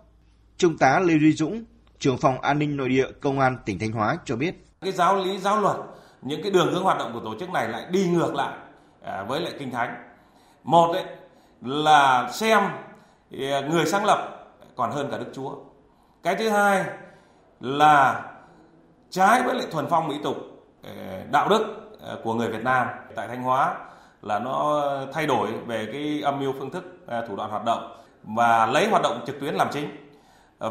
Trung tá Lê Duy Dũng, trưởng phòng an ninh nội địa công an tỉnh Thanh Hóa cho biết. Cái giáo lý giáo luật, những cái đường hướng hoạt động của tổ chức này lại đi ngược lại à, với lại kinh thánh. Một ấy, là xem à, người sáng lập còn hơn cả Đức Chúa. Cái thứ hai là trái với lại thuần phong mỹ tục ờ, đạo đức ờ, của người Việt Nam tại Thanh Hóa là nó thay đổi về cái âm mưu phương thức ờ, thủ đoạn hoạt động và lấy hoạt động trực tuyến làm chính.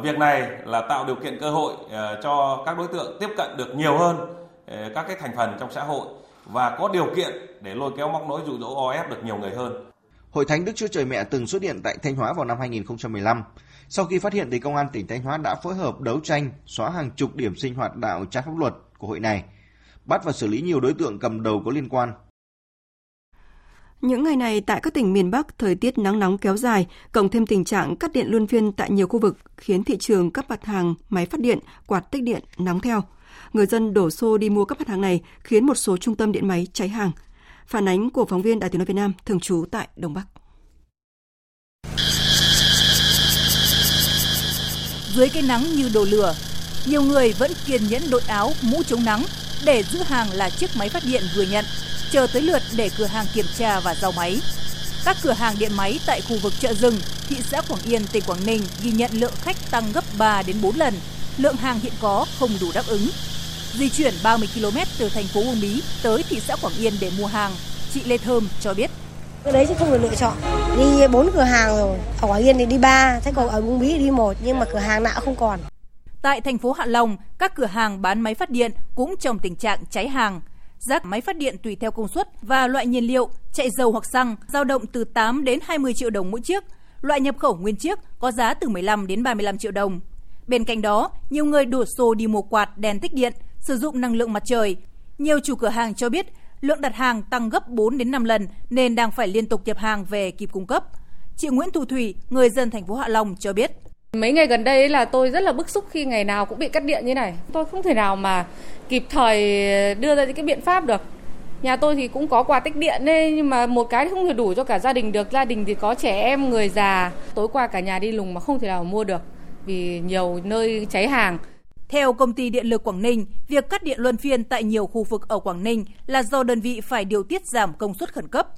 Việc này là tạo điều kiện cơ hội cho các đối tượng tiếp cận được nhiều hơn các cái thành phần trong xã hội và có điều kiện để lôi kéo móc nối dụ dỗ o ép được nhiều người hơn. Hội Thánh Đức Chúa Trời Mẹ từng xuất hiện tại Thanh Hóa vào năm 2015. Sau khi phát hiện thì công an tỉnh Thanh Hóa đã phối hợp đấu tranh xóa hàng chục điểm sinh hoạt đạo trái pháp luật của hội này, bắt và xử lý nhiều đối tượng cầm đầu có liên quan. Những ngày này tại các tỉnh miền Bắc, thời tiết nắng nóng kéo dài, cộng thêm tình trạng cắt điện luân phiên tại nhiều khu vực khiến thị trường các mặt hàng máy phát điện, quạt tích điện nóng theo. Người dân đổ xô đi mua các mặt hàng này khiến một số trung tâm điện máy cháy hàng. Phản ánh của phóng viên Đài Tiếng nói Việt Nam thường trú tại Đông Bắc. Dưới cái nắng như đồ lửa, nhiều người vẫn kiên nhẫn đội áo, mũ chống nắng để giữ hàng là chiếc máy phát điện vừa nhận, chờ tới lượt để cửa hàng kiểm tra và giao máy. Các cửa hàng điện máy tại khu vực chợ rừng, thị xã Quảng Yên, tỉnh Quảng Ninh ghi nhận lượng khách tăng gấp 3 đến 4 lần, lượng hàng hiện có không đủ đáp ứng. Di chuyển 30 km từ thành phố Uông Bí tới thị xã Quảng Yên để mua hàng, chị Lê Thơm cho biết. Cái đấy chứ không được lựa chọn. Đi bốn cửa hàng rồi, ở Quảng Yên thì đi ba, thế còn ở Bung Bí thì đi một, nhưng mà cửa hàng nào không còn. Tại thành phố Hạ Long, các cửa hàng bán máy phát điện cũng trong tình trạng cháy hàng. Giá máy phát điện tùy theo công suất và loại nhiên liệu, chạy dầu hoặc xăng dao động từ 8 đến 20 triệu đồng mỗi chiếc. Loại nhập khẩu nguyên chiếc có giá từ 15 đến 35 triệu đồng. Bên cạnh đó, nhiều người đổ xô đi mua quạt, đèn tích điện, sử dụng năng lượng mặt trời. Nhiều chủ cửa hàng cho biết lượng đặt hàng tăng gấp 4 đến 5 lần nên đang phải liên tục nhập hàng về kịp cung cấp. Chị Nguyễn Thu Thủy, người dân thành phố Hạ Long cho biết. Mấy ngày gần đây là tôi rất là bức xúc khi ngày nào cũng bị cắt điện như này. Tôi không thể nào mà kịp thời đưa ra những cái biện pháp được. Nhà tôi thì cũng có quà tích điện đấy nhưng mà một cái không thể đủ cho cả gia đình được. Gia đình thì có trẻ em, người già. Tối qua cả nhà đi lùng mà không thể nào mua được vì nhiều nơi cháy hàng. Theo công ty điện lực Quảng Ninh, việc cắt điện luân phiên tại nhiều khu vực ở Quảng Ninh là do đơn vị phải điều tiết giảm công suất khẩn cấp.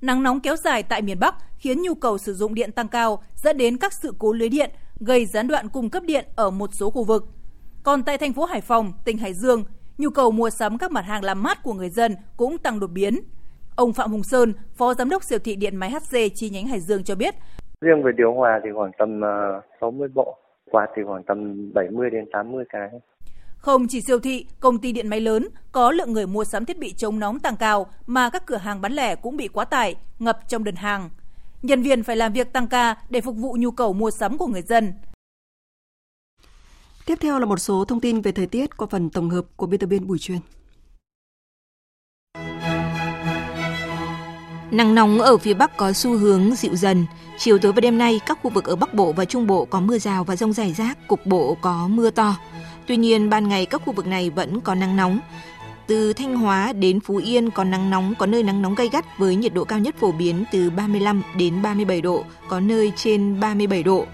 Nắng nóng kéo dài tại miền Bắc khiến nhu cầu sử dụng điện tăng cao, dẫn đến các sự cố lưới điện, gây gián đoạn cung cấp điện ở một số khu vực. Còn tại thành phố Hải Phòng, tỉnh Hải Dương, nhu cầu mua sắm các mặt hàng làm mát của người dân cũng tăng đột biến. Ông Phạm Hùng Sơn, Phó Giám đốc siêu thị điện máy HC chi nhánh Hải Dương cho biết. Riêng về điều hòa thì khoảng tầm ờ, 60 bộ, quạt thì khoảng tầm 70 đến 80 cái. Không chỉ siêu thị, công ty điện máy lớn có lượng người mua sắm thiết bị chống nóng tăng cao mà các cửa hàng bán lẻ cũng bị quá tải, ngập trong đơn hàng. Nhân viên phải làm việc tăng ca để phục vụ nhu cầu mua sắm của người dân. Tiếp theo là một số thông tin về thời tiết qua phần tổng hợp của biên tập viên Bùi Truyền. Nắng nóng ở phía Bắc có xu hướng dịu dần. Chiều tối và đêm nay, các khu vực ở Bắc Bộ và Trung Bộ có mưa rào và rông rải rác, cục bộ có mưa to. Tuy nhiên, ban ngày các khu vực này vẫn có nắng nóng. Từ Thanh Hóa đến Phú Yên có nắng nóng, có nơi nắng nóng gay gắt với nhiệt độ cao nhất phổ biến từ 35 đến 37 độ, có nơi trên 37 độ.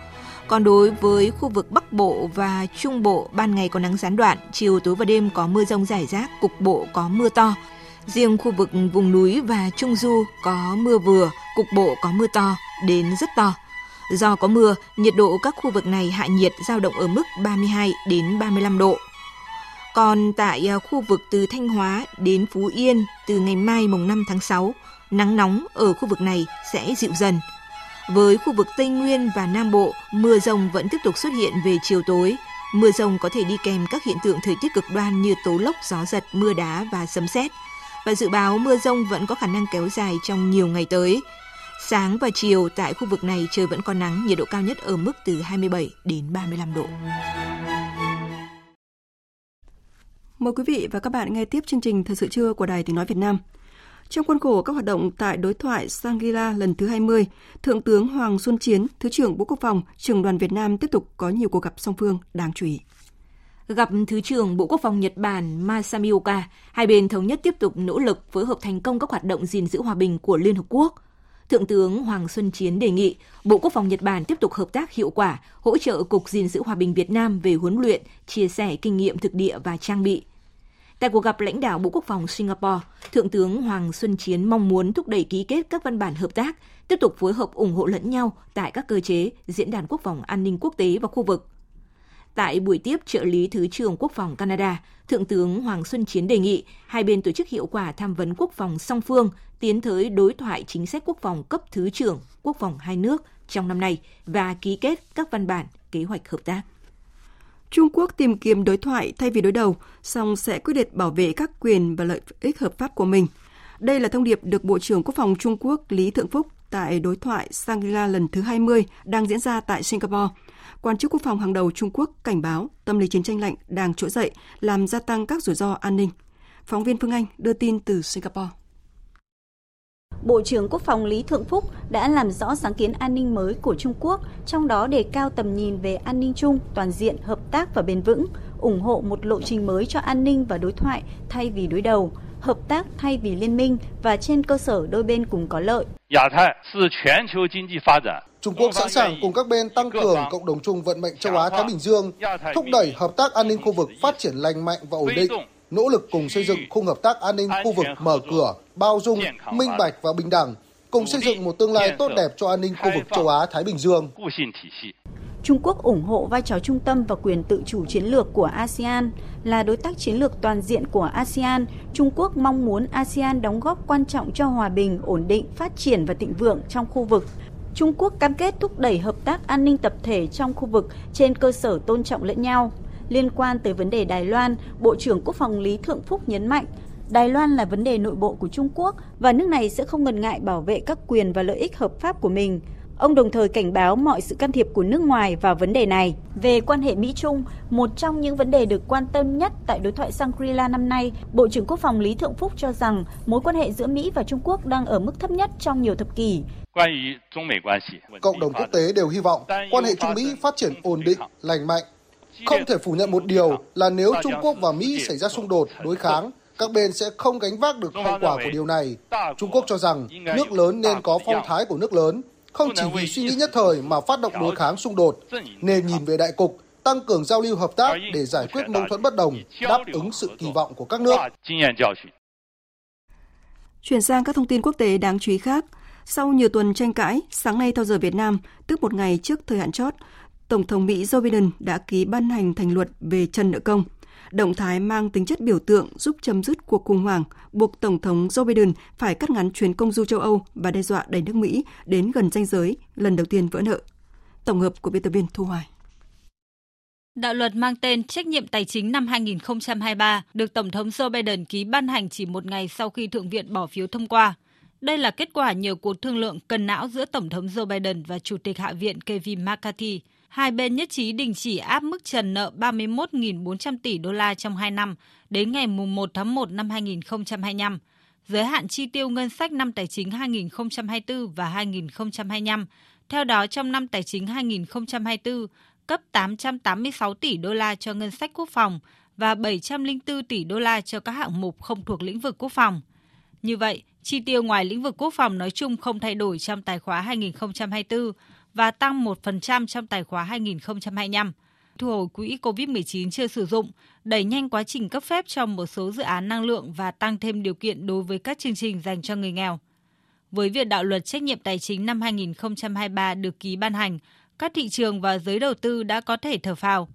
Còn đối với khu vực Bắc Bộ và Trung Bộ, ban ngày có nắng gián đoạn, chiều tối và đêm có mưa rông rải rác, cục bộ có mưa to. Riêng khu vực vùng núi và Trung Du có mưa vừa, cục bộ có mưa to đến rất to. Do có mưa, nhiệt độ các khu vực này hạ nhiệt giao động ở mức 32 đến 35 độ. Còn tại à, khu vực từ Thanh Hóa đến Phú Yên từ ngày mai mùng 5 tháng 6, nắng nóng ở khu vực này sẽ dịu dần. Với khu vực Tây Nguyên và Nam Bộ, mưa rông vẫn tiếp tục xuất hiện về chiều tối. Mưa rông có thể đi kèm các hiện tượng thời tiết cực đoan như tố lốc, gió giật, mưa đá và sấm sét. Và dự báo mưa rông vẫn có khả năng kéo dài trong nhiều ngày tới. Sáng và chiều tại khu vực này trời vẫn có nắng, nhiệt độ cao nhất ở mức từ 27 đến 35 độ. Mời quý vị và các bạn nghe tiếp chương trình Thời sự trưa của Đài Tiếng Nói Việt Nam. Trong khuôn khổ các hoạt động tại đối thoại Shangri-La lần thứ 20, Thượng tướng Hoàng Xuân Chiến, Thứ trưởng Bộ Quốc phòng, trưởng đoàn Việt Nam tiếp tục có nhiều cuộc gặp song phương đáng chú ý. Gặp Thứ trưởng Bộ Quốc phòng Nhật Bản Masamioka, hai bên thống nhất tiếp tục nỗ lực phối hợp thành công các hoạt động gìn giữ hòa bình của Liên Hợp Quốc. Thượng tướng Hoàng Xuân Chiến đề nghị Bộ Quốc phòng Nhật Bản tiếp tục hợp tác hiệu quả, hỗ trợ Cục gìn giữ hòa bình Việt Nam về huấn luyện, chia sẻ kinh nghiệm thực địa và trang bị, Tại cuộc gặp lãnh đạo Bộ Quốc phòng Singapore, Thượng tướng Hoàng Xuân Chiến mong muốn thúc đẩy ký kết các văn bản hợp tác, tiếp tục phối hợp ủng hộ lẫn nhau tại các cơ chế, diễn đàn quốc phòng an ninh quốc tế và khu vực. Tại buổi tiếp trợ lý Thứ trưởng Quốc phòng Canada, Thượng tướng Hoàng Xuân Chiến đề nghị hai bên tổ chức hiệu quả tham vấn quốc phòng song phương, tiến tới đối thoại chính sách quốc phòng cấp Thứ trưởng Quốc phòng hai nước trong năm nay và ký kết các văn bản kế hoạch hợp tác. Trung Quốc tìm kiếm đối thoại thay vì đối đầu, song sẽ quyết định bảo vệ các quyền và lợi ích hợp pháp của mình. Đây là thông điệp được Bộ trưởng Quốc phòng Trung Quốc Lý Thượng Phúc tại đối thoại Shangri-La lần thứ 20 đang diễn ra tại Singapore. Quan chức quốc phòng hàng đầu Trung Quốc cảnh báo tâm lý chiến tranh lạnh đang trỗi dậy, làm gia tăng các rủi ro an ninh. Phóng viên Phương Anh đưa tin từ Singapore. Bộ trưởng Quốc phòng Lý Thượng Phúc đã làm rõ sáng kiến an ninh mới của Trung Quốc, trong đó đề cao tầm nhìn về an ninh chung, toàn diện, hợp tác và bền vững, ủng hộ một lộ trình mới cho an ninh và đối thoại thay vì đối đầu, hợp tác thay vì liên minh và trên cơ sở đôi bên cùng có lợi. Trung Quốc sẵn sàng cùng các bên tăng cường cộng đồng chung vận mệnh châu Á-Thái Bình Dương, thúc đẩy hợp tác an ninh khu vực phát triển lành mạnh và ổn định, nỗ lực cùng xây dựng khung hợp tác an ninh khu vực mở cửa, bao dung, minh bạch và bình đẳng, cùng xây dựng một tương lai tốt đẹp cho an ninh khu vực châu Á Thái Bình Dương. Trung Quốc ủng hộ vai trò trung tâm và quyền tự chủ chiến lược của ASEAN. Là đối tác chiến lược toàn diện của ASEAN, Trung Quốc mong muốn ASEAN đóng góp quan trọng cho hòa bình, ổn định, phát triển và thịnh vượng trong khu vực. Trung Quốc cam kết thúc đẩy hợp tác an ninh tập thể trong khu vực trên cơ sở tôn trọng lẫn nhau. Liên quan tới vấn đề Đài Loan, Bộ trưởng Quốc phòng Lý Thượng Phúc nhấn mạnh, Đài Loan là vấn đề nội bộ của Trung Quốc và nước này sẽ không ngần ngại bảo vệ các quyền và lợi ích hợp pháp của mình. Ông đồng thời cảnh báo mọi sự can thiệp của nước ngoài vào vấn đề này. Về quan hệ Mỹ-Trung, một trong những vấn đề được quan tâm nhất tại đối thoại Shangri-La năm nay, Bộ trưởng Quốc phòng Lý Thượng Phúc cho rằng mối quan hệ giữa Mỹ và Trung Quốc đang ở mức thấp nhất trong nhiều thập kỷ. Cộng đồng quốc tế đều hy vọng quan hệ Trung Mỹ phát triển ổn định, lành mạnh không thể phủ nhận một điều là nếu Trung Quốc và Mỹ xảy ra xung đột, đối kháng, các bên sẽ không gánh vác được hậu quả của điều này. Trung Quốc cho rằng nước lớn nên có phong thái của nước lớn, không chỉ vì suy nghĩ nhất thời mà phát động đối kháng xung đột, nên nhìn về đại cục, tăng cường giao lưu hợp tác để giải quyết mâu thuẫn bất đồng, đáp ứng sự kỳ vọng của các nước. Chuyển sang các thông tin quốc tế đáng chú ý khác. Sau nhiều tuần tranh cãi, sáng nay theo giờ Việt Nam, tức một ngày trước thời hạn chót, Tổng thống Mỹ Joe Biden đã ký ban hành thành luật về trần nợ công. Động thái mang tính chất biểu tượng giúp chấm dứt cuộc khủng hoảng, buộc Tổng thống Joe Biden phải cắt ngắn chuyến công du châu Âu và đe dọa đẩy nước Mỹ đến gần ranh giới lần đầu tiên vỡ nợ. Tổng hợp của biên tập viên Thu Hoài. Đạo luật mang tên Trách nhiệm Tài chính năm 2023 được Tổng thống Joe Biden ký ban hành chỉ một ngày sau khi Thượng viện bỏ phiếu thông qua. Đây là kết quả nhiều cuộc thương lượng cần não giữa Tổng thống Joe Biden và Chủ tịch Hạ viện Kevin McCarthy – hai bên nhất trí đình chỉ áp mức trần nợ 31.400 tỷ đô la trong 2 năm đến ngày 1 tháng 1 năm 2025, giới hạn chi tiêu ngân sách năm tài chính 2024 và 2025. Theo đó, trong năm tài chính 2024, cấp 886 tỷ đô la cho ngân sách quốc phòng và 704 tỷ đô la cho các hạng mục không thuộc lĩnh vực quốc phòng. Như vậy, chi tiêu ngoài lĩnh vực quốc phòng nói chung không thay đổi trong tài khóa 2024 và tăng 1% trong tài khóa 2025. Thu hồi quỹ COVID-19 chưa sử dụng, đẩy nhanh quá trình cấp phép cho một số dự án năng lượng và tăng thêm điều kiện đối với các chương trình dành cho người nghèo. Với việc đạo luật trách nhiệm tài chính năm 2023 được ký ban hành, các thị trường và giới đầu tư đã có thể thở phào.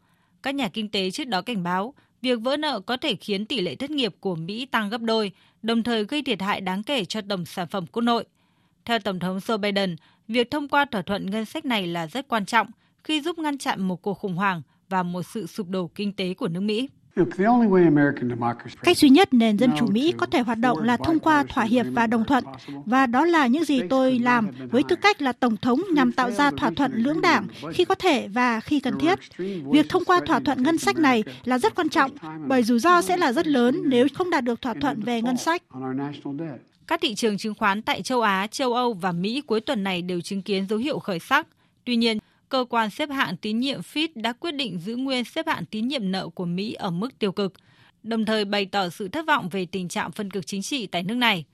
Các nhà kinh tế trước đó cảnh báo, việc vỡ nợ có thể khiến tỷ lệ thất nghiệp của Mỹ tăng gấp đôi, đồng thời gây thiệt hại đáng kể cho tổng sản phẩm quốc nội. Theo Tổng thống Joe Biden, việc thông qua thỏa thuận ngân sách này là rất quan trọng khi giúp ngăn chặn một cuộc khủng hoảng và một sự sụp đổ kinh tế của nước Mỹ. Cách duy nhất nền dân chủ Mỹ có thể hoạt động là thông qua thỏa hiệp và đồng thuận, và đó là những gì tôi làm với tư cách là Tổng thống nhằm tạo ra thỏa thuận lưỡng đảng khi có thể và khi cần thiết. Việc thông qua thỏa thuận ngân sách này là rất quan trọng, bởi rủi ro sẽ là rất lớn nếu không đạt được thỏa thuận về ngân sách. Các thị trường chứng khoán tại châu Á, châu Âu và Mỹ cuối tuần này đều chứng kiến dấu hiệu khởi sắc. Tuy nhiên, cơ quan xếp hạng tín nhiệm Fitch đã quyết định giữ nguyên xếp hạng tín nhiệm nợ của Mỹ ở mức tiêu cực, đồng thời bày tỏ sự thất vọng về tình trạng phân cực chính trị tại nước này.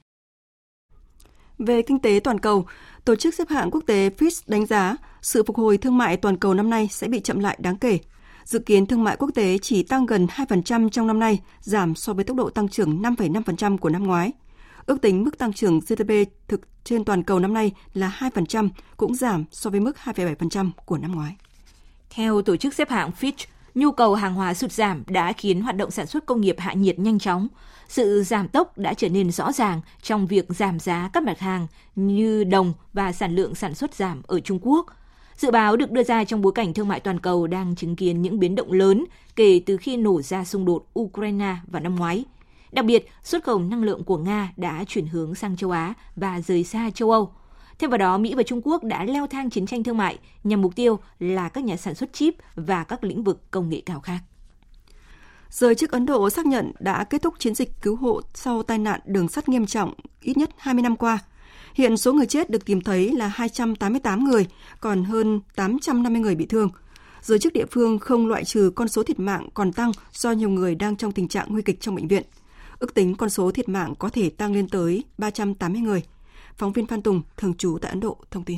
Về kinh tế toàn cầu, Tổ chức xếp hạng quốc tế Fitch đánh giá sự phục hồi thương mại toàn cầu năm nay sẽ bị chậm lại đáng kể. Dự kiến thương mại quốc tế chỉ tăng gần 2% trong năm nay, giảm so với tốc độ tăng trưởng 5,5% của năm ngoái. Ước tính mức tăng trưởng GDP thực trên toàn cầu năm nay là 2%, cũng giảm so với mức 2,7% của năm ngoái. Theo tổ chức xếp hạng Fitch, nhu cầu hàng hóa sụt giảm đã khiến hoạt động sản xuất công nghiệp hạ nhiệt nhanh chóng. Sự giảm tốc đã trở nên rõ ràng trong việc giảm giá các mặt hàng như đồng và sản lượng sản xuất giảm ở Trung Quốc. Dự báo được đưa ra trong bối cảnh thương mại toàn cầu đang chứng kiến những biến động lớn kể từ khi nổ ra xung đột Ukraine vào năm ngoái. Đặc biệt, xuất khẩu năng lượng của Nga đã chuyển hướng sang châu Á và rời xa châu Âu. Thêm vào đó, Mỹ và Trung Quốc đã leo thang chiến tranh thương mại nhằm mục tiêu là các nhà sản xuất chip và các lĩnh vực công nghệ cao khác. Giới chức Ấn Độ xác nhận đã kết thúc chiến dịch cứu hộ sau tai nạn đường sắt nghiêm trọng ít nhất 20 năm qua. Hiện số người chết được tìm thấy là 288 người, còn hơn 850 người bị thương. Giới chức địa phương không loại trừ con số thiệt mạng còn tăng do nhiều người đang trong tình trạng nguy kịch trong bệnh viện. Ước tính con số thiệt mạng có thể tăng lên tới 380 người. Phóng viên Phan Tùng, thường trú tại Ấn Độ, thông tin.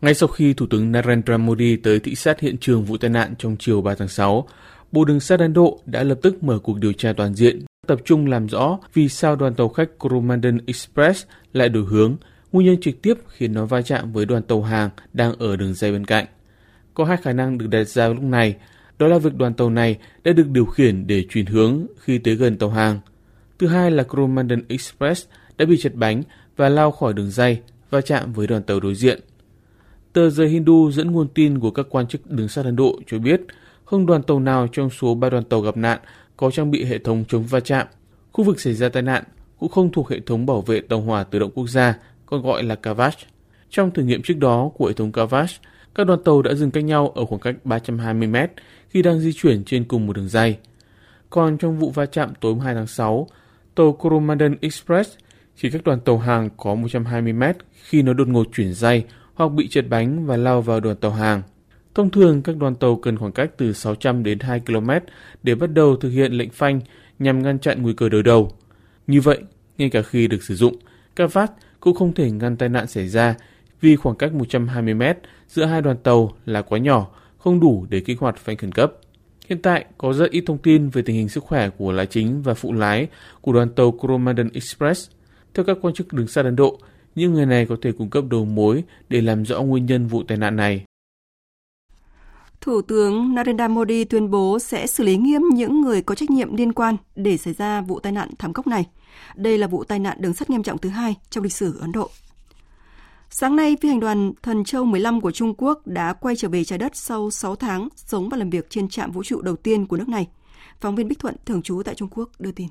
Ngay sau khi Thủ tướng Narendra Modi tới thị sát hiện trường vụ tai nạn trong chiều 3 tháng 6, Bộ Đường sắt Ấn Độ đã lập tức mở cuộc điều tra toàn diện, tập trung làm rõ vì sao đoàn tàu khách Coromandel Express lại đổi hướng, nguyên nhân trực tiếp khiến nó va chạm với đoàn tàu hàng đang ở đường dây bên cạnh. Có hai khả năng được đặt ra lúc này đó là việc đoàn tàu này đã được điều khiển để chuyển hướng khi tới gần tàu hàng. Thứ hai là Coromandel Express đã bị chật bánh và lao khỏi đường dây và chạm với đoàn tàu đối diện. Tờ The Hindu dẫn nguồn tin của các quan chức đường sắt Ấn Độ cho biết không đoàn tàu nào trong số ba đoàn tàu gặp nạn có trang bị hệ thống chống va chạm. Khu vực xảy ra tai nạn cũng không thuộc hệ thống bảo vệ tàu hỏa tự động quốc gia, còn gọi là Kavach. Trong thử nghiệm trước đó của hệ thống Kavach, các đoàn tàu đã dừng cách nhau ở khoảng cách 320 mét khi đang di chuyển trên cùng một đường dây. Còn trong vụ va chạm tối 2 tháng 6, tàu Coromandel Express chỉ cách đoàn tàu hàng có 120 mét khi nó đột ngột chuyển dây hoặc bị trượt bánh và lao vào đoàn tàu hàng. Thông thường, các đoàn tàu cần khoảng cách từ 600 đến 2 km để bắt đầu thực hiện lệnh phanh nhằm ngăn chặn nguy cơ đối đầu. Như vậy, ngay cả khi được sử dụng, các vát cũng không thể ngăn tai nạn xảy ra vì khoảng cách 120m giữa hai đoàn tàu là quá nhỏ không đủ để kích hoạt phanh khẩn cấp. Hiện tại có rất ít thông tin về tình hình sức khỏe của lái chính và phụ lái của đoàn tàu Coromandel Express. Theo các quan chức đường sắt Ấn Độ, những người này có thể cung cấp đầu mối để làm rõ nguyên nhân vụ tai nạn này. Thủ tướng Narendra Modi tuyên bố sẽ xử lý nghiêm những người có trách nhiệm liên quan để xảy ra vụ tai nạn thảm khốc này. Đây là vụ tai nạn đường sắt nghiêm trọng thứ hai trong lịch sử Ấn Độ. Sáng nay, phi hành đoàn Thần Châu 15 của Trung Quốc đã quay trở về trái đất sau 6 tháng sống và làm việc trên trạm vũ trụ đầu tiên của nước này. Phóng viên Bích Thuận, thường trú tại Trung Quốc, đưa tin.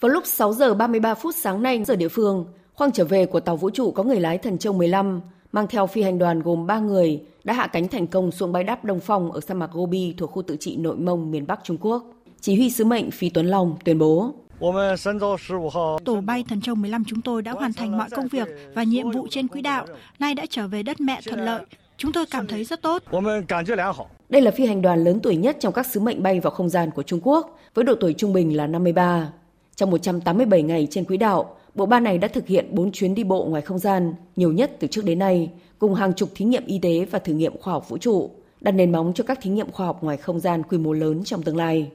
Vào lúc 6 giờ 33 phút sáng nay giờ địa phương, khoang trở về của tàu vũ trụ có người lái Thần Châu 15 mang theo phi hành đoàn gồm 3 người đã hạ cánh thành công xuống bãi đáp Đông Phong ở sa mạc Gobi thuộc khu tự trị Nội Mông miền Bắc Trung Quốc. Chỉ huy sứ mệnh Phi Tuấn Long tuyên bố Tổ bay Thần Châu 15 chúng tôi đã hoàn thành mọi công việc và nhiệm vụ trên quỹ đạo, nay đã trở về đất mẹ thuận lợi. Chúng tôi cảm thấy rất tốt. Đây là phi hành đoàn lớn tuổi nhất trong các sứ mệnh bay vào không gian của Trung Quốc, với độ tuổi trung bình là 53. Trong 187 ngày trên quỹ đạo, bộ ba này đã thực hiện 4 chuyến đi bộ ngoài không gian, nhiều nhất từ trước đến nay, cùng hàng chục thí nghiệm y tế và thử nghiệm khoa học vũ trụ, đặt nền móng cho các thí nghiệm khoa học ngoài không gian quy mô lớn trong tương lai.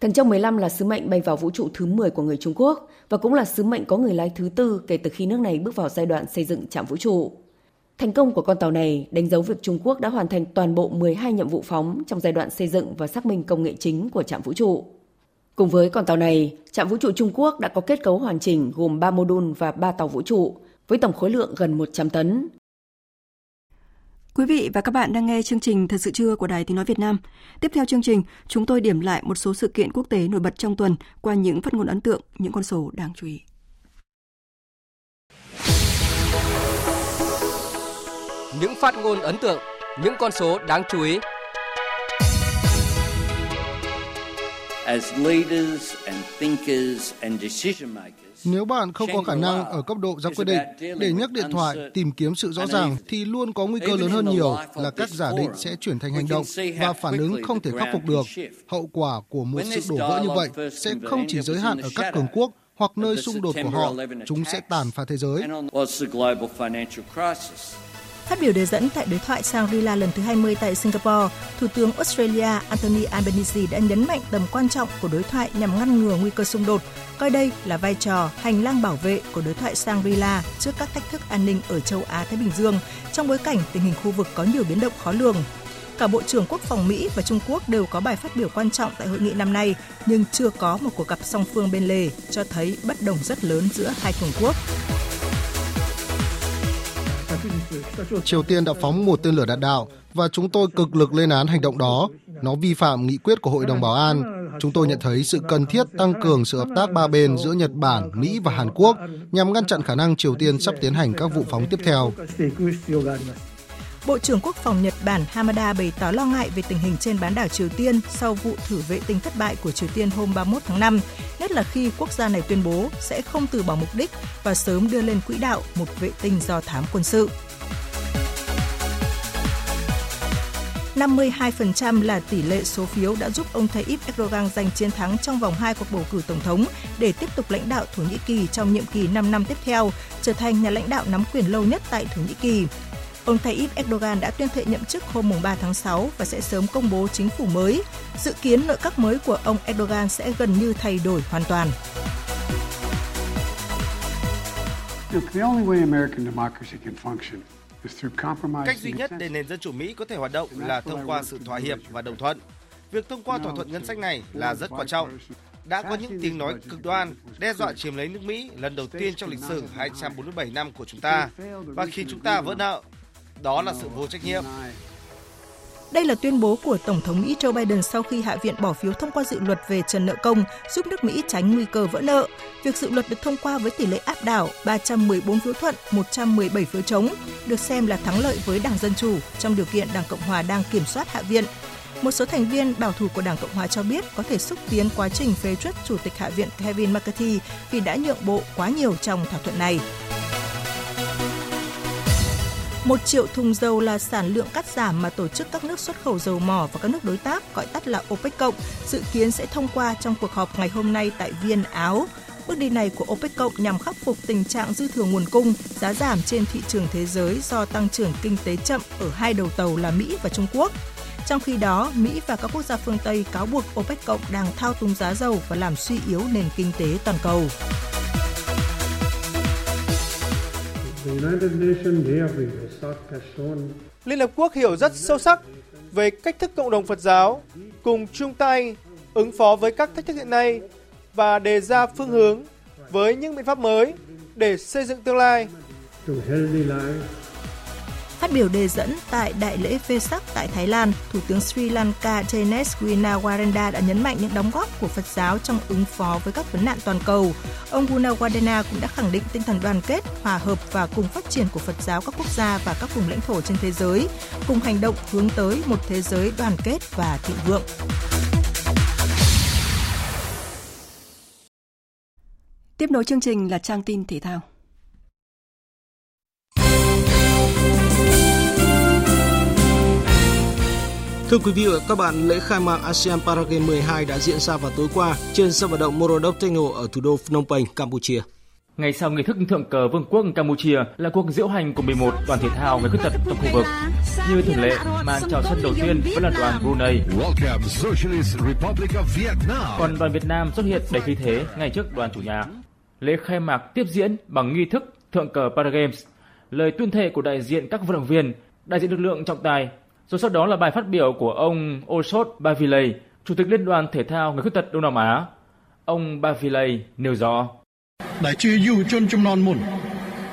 Thần Châu 15 là sứ mệnh bay vào vũ trụ thứ 10 của người Trung Quốc và cũng là sứ mệnh có người lái thứ tư kể từ khi nước này bước vào giai đoạn xây dựng trạm vũ trụ. Thành công của con tàu này đánh dấu việc Trung Quốc đã hoàn thành toàn bộ 12 nhiệm vụ phóng trong giai đoạn xây dựng và xác minh công nghệ chính của trạm vũ trụ. Cùng với con tàu này, trạm vũ trụ Trung Quốc đã có kết cấu hoàn chỉnh gồm 3 mô đun và 3 tàu vũ trụ với tổng khối lượng gần 100 tấn. Quý vị và các bạn đang nghe chương trình Thật sự trưa của Đài Tiếng Nói Việt Nam. Tiếp theo chương trình, chúng tôi điểm lại một số sự kiện quốc tế nổi bật trong tuần qua những phát ngôn ấn tượng, những con số đáng chú ý. Những phát ngôn ấn tượng, những con số đáng chú ý. As leaders and thinkers and decision makers, nếu bạn không có khả năng ở cấp độ ra quyết định để nhấc điện thoại tìm kiếm sự rõ ràng thì luôn có nguy cơ lớn hơn nhiều là các giả định sẽ chuyển thành hành động và phản ứng không thể khắc phục được. Hậu quả của một sự đổ vỡ như vậy sẽ không chỉ giới hạn ở các cường quốc hoặc nơi xung đột của họ, chúng sẽ tàn phá thế giới. Phát biểu đề dẫn tại đối thoại Shangri-La lần thứ 20 tại Singapore, Thủ tướng Australia Anthony Albanese đã nhấn mạnh tầm quan trọng của đối thoại nhằm ngăn ngừa nguy cơ xung đột, coi đây là vai trò hành lang bảo vệ của đối thoại Shangri-La trước các thách thức an ninh ở châu Á-Thái Bình Dương trong bối cảnh tình hình khu vực có nhiều biến động khó lường. Cả Bộ trưởng Quốc phòng Mỹ và Trung Quốc đều có bài phát biểu quan trọng tại hội nghị năm nay, nhưng chưa có một cuộc gặp song phương bên lề, cho thấy bất đồng rất lớn giữa hai cường quốc. Triều Tiên đã phóng một tên lửa đạn đạo và chúng tôi cực lực lên án hành động đó. Nó vi phạm nghị quyết của Hội đồng Bảo an. Chúng tôi nhận thấy sự cần thiết tăng cường sự hợp tác ba bên giữa Nhật Bản, Mỹ và Hàn Quốc nhằm ngăn chặn khả năng Triều Tiên sắp tiến hành các vụ phóng tiếp theo. Bộ trưởng Quốc phòng Nhật Bản Hamada bày tỏ lo ngại về tình hình trên bán đảo Triều Tiên sau vụ thử vệ tinh thất bại của Triều Tiên hôm 31 tháng 5, nhất là khi quốc gia này tuyên bố sẽ không từ bỏ mục đích và sớm đưa lên quỹ đạo một vệ tinh do thám quân sự. 52% là tỷ lệ số phiếu đã giúp ông Tayyip Erdogan giành chiến thắng trong vòng 2 cuộc bầu cử tổng thống để tiếp tục lãnh đạo Thổ Nhĩ Kỳ trong nhiệm kỳ 5 năm tiếp theo, trở thành nhà lãnh đạo nắm quyền lâu nhất tại Thổ Nhĩ Kỳ. Ông Tayyip Erdogan đã tuyên thệ nhậm chức hôm 3 tháng 6 và sẽ sớm công bố chính phủ mới. Dự kiến nội các mới của ông Erdogan sẽ gần như thay đổi hoàn toàn. Cách duy nhất để nền dân chủ Mỹ có thể hoạt động là thông qua sự thỏa hiệp và đồng thuận. Việc thông qua thỏa thuận ngân sách này là rất quan trọng. Đã có những tiếng nói cực đoan đe dọa chiếm lấy nước Mỹ lần đầu tiên trong lịch sử 247 năm của chúng ta và khi chúng ta vỡ nợ. Đó là sự vô trách nhiệm. Đây là tuyên bố của Tổng thống Mỹ Joe Biden sau khi Hạ viện bỏ phiếu thông qua dự luật về trần nợ công, giúp nước Mỹ tránh nguy cơ vỡ nợ. Việc dự luật được thông qua với tỷ lệ áp đảo 314 phiếu thuận, 117 phiếu chống, được xem là thắng lợi với Đảng Dân Chủ trong điều kiện Đảng Cộng Hòa đang kiểm soát Hạ viện. Một số thành viên bảo thủ của Đảng Cộng Hòa cho biết có thể xúc tiến quá trình phê chuẩn Chủ tịch Hạ viện Kevin McCarthy vì đã nhượng bộ quá nhiều trong thỏa thuận này. Một triệu thùng dầu là sản lượng cắt giảm mà tổ chức các nước xuất khẩu dầu mỏ và các nước đối tác gọi tắt là OPEC cộng dự kiến sẽ thông qua trong cuộc họp ngày hôm nay tại Viên, Áo. Bước đi này của OPEC cộng nhằm khắc phục tình trạng dư thừa nguồn cung, giá giảm trên thị trường thế giới do tăng trưởng kinh tế chậm ở hai đầu tàu là Mỹ và Trung Quốc. Trong khi đó, Mỹ và các quốc gia phương Tây cáo buộc OPEC cộng đang thao túng giá dầu và làm suy yếu nền kinh tế toàn cầu. Liên Hợp Quốc hiểu rất sâu sắc về cách thức cộng đồng Phật giáo cùng chung tay ứng phó với các thách thức hiện nay và đề ra phương hướng với những biện pháp mới để xây dựng tương lai. Phát biểu đề dẫn tại đại lễ phê sắc tại Thái Lan, Thủ tướng Sri Lanka Janes Gunawarenda đã nhấn mạnh những đóng góp của Phật giáo trong ứng phó với các vấn nạn toàn cầu. Ông Gunawarenda cũng đã khẳng định tinh thần đoàn kết, hòa hợp và cùng phát triển của Phật giáo các quốc gia và các vùng lãnh thổ trên thế giới, cùng hành động hướng tới một thế giới đoàn kết và thịnh vượng. Tiếp nối chương trình là trang tin thể thao. Thưa quý vị và các bạn, lễ khai mạc ASEAN Paragame 12 đã diễn ra vào tối qua trên sân vận động Morodok Techno ở thủ đô Phnom Penh, Campuchia. Ngày sau nghi thức thượng cờ Vương quốc Campuchia là cuộc diễu hành của 11 đoàn thể thao người khuyết tật trong khu vực. Như thường lệ, màn chào sân đầu tiên vẫn là đoàn Brunei. Còn đoàn Việt Nam xuất hiện đầy khí thế ngay trước đoàn chủ nhà. Lễ khai mạc tiếp diễn bằng nghi thức thượng cờ Paragames, lời tuyên thệ của đại diện các vận động viên, đại diện lực lượng trọng tài, rồi sau đó là bài phát biểu của ông Osot Bavile, Chủ tịch Liên đoàn Thể thao Người Khuyết tật Đông Nam Á. Ông Bavile nêu rõ. Đại chưa dù chôn trong non mùn,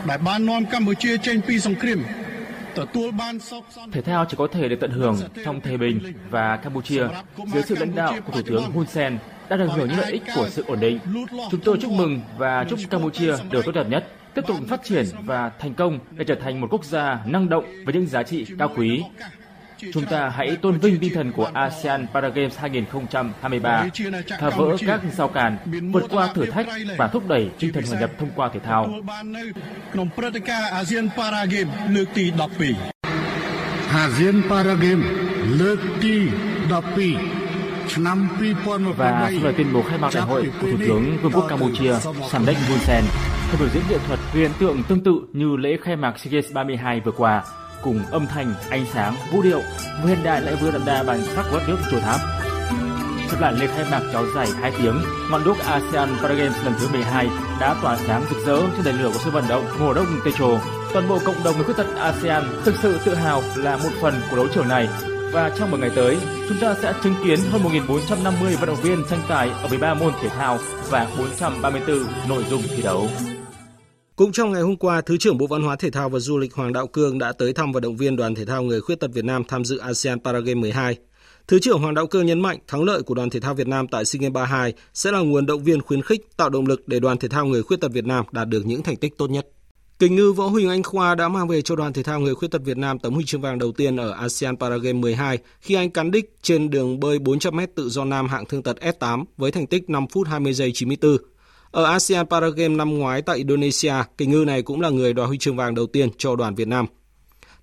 đại ban non Campuchia trên pi sông Krim, Thể thao chỉ có thể được tận hưởng trong Thái Bình và Campuchia dưới sự lãnh đạo của Thủ tướng Hun Sen đã được hưởng những lợi ích của sự ổn định. Chúng tôi chúc mừng và chúc Campuchia được tốt đẹp nhất, tiếp tục phát triển và thành công để trở thành một quốc gia năng động với những giá trị cao quý, Chúng ta hãy tôn vinh tinh thần của ASEAN Paragames 2023, phá vỡ các rào cản, vượt qua thử thách và thúc đẩy tinh thần hòa nhập thông qua thể thao. ASEAN Paragames លើកទី12 và sau lời tuyên bố khai mạc đại hội của Thủ tướng Vương quốc Campuchia Samdech Hun Sen, theo biểu diễn nghệ thuật hiện tượng tương tự như lễ khai mạc SEA Games 32 vừa qua, cùng âm thanh, ánh sáng, vũ điệu, vừa hiện đại lại vừa đậm đà bản sắc của đất nước chùa tháp. Trong lại lễ khai mạc kéo dài 2 tiếng, ngọn đuốc ASEAN Paragames lần thứ 12 đã tỏa sáng rực rỡ trên đèn lửa của sân vận động mùa đông Techo. Toàn bộ cộng đồng người khuyết tật ASEAN thực sự tự hào là một phần của đấu trường này và trong một ngày tới, chúng ta sẽ chứng kiến hơn 1.450 vận động viên tranh tài ở 13 môn thể thao và 434 nội dung thi đấu. Cũng trong ngày hôm qua, Thứ trưởng Bộ Văn hóa Thể thao và Du lịch Hoàng Đạo Cương đã tới thăm và động viên đoàn thể thao người khuyết tật Việt Nam tham dự ASEAN Paragame 12. Thứ trưởng Hoàng Đạo Cương nhấn mạnh thắng lợi của đoàn thể thao Việt Nam tại SEA Games 32 sẽ là nguồn động viên khuyến khích, tạo động lực để đoàn thể thao người khuyết tật Việt Nam đạt được những thành tích tốt nhất. Kình ngư võ Huỳnh Anh Khoa đã mang về cho đoàn thể thao người khuyết tật Việt Nam tấm huy chương vàng đầu tiên ở ASEAN Paragame 12 khi anh cán đích trên đường bơi 400m tự do nam hạng thương tật S8 với thành tích 5 phút 20 giây 94. Ở ASEAN Paragame năm ngoái tại Indonesia, kình ngư này cũng là người đoạt huy chương vàng đầu tiên cho đoàn Việt Nam.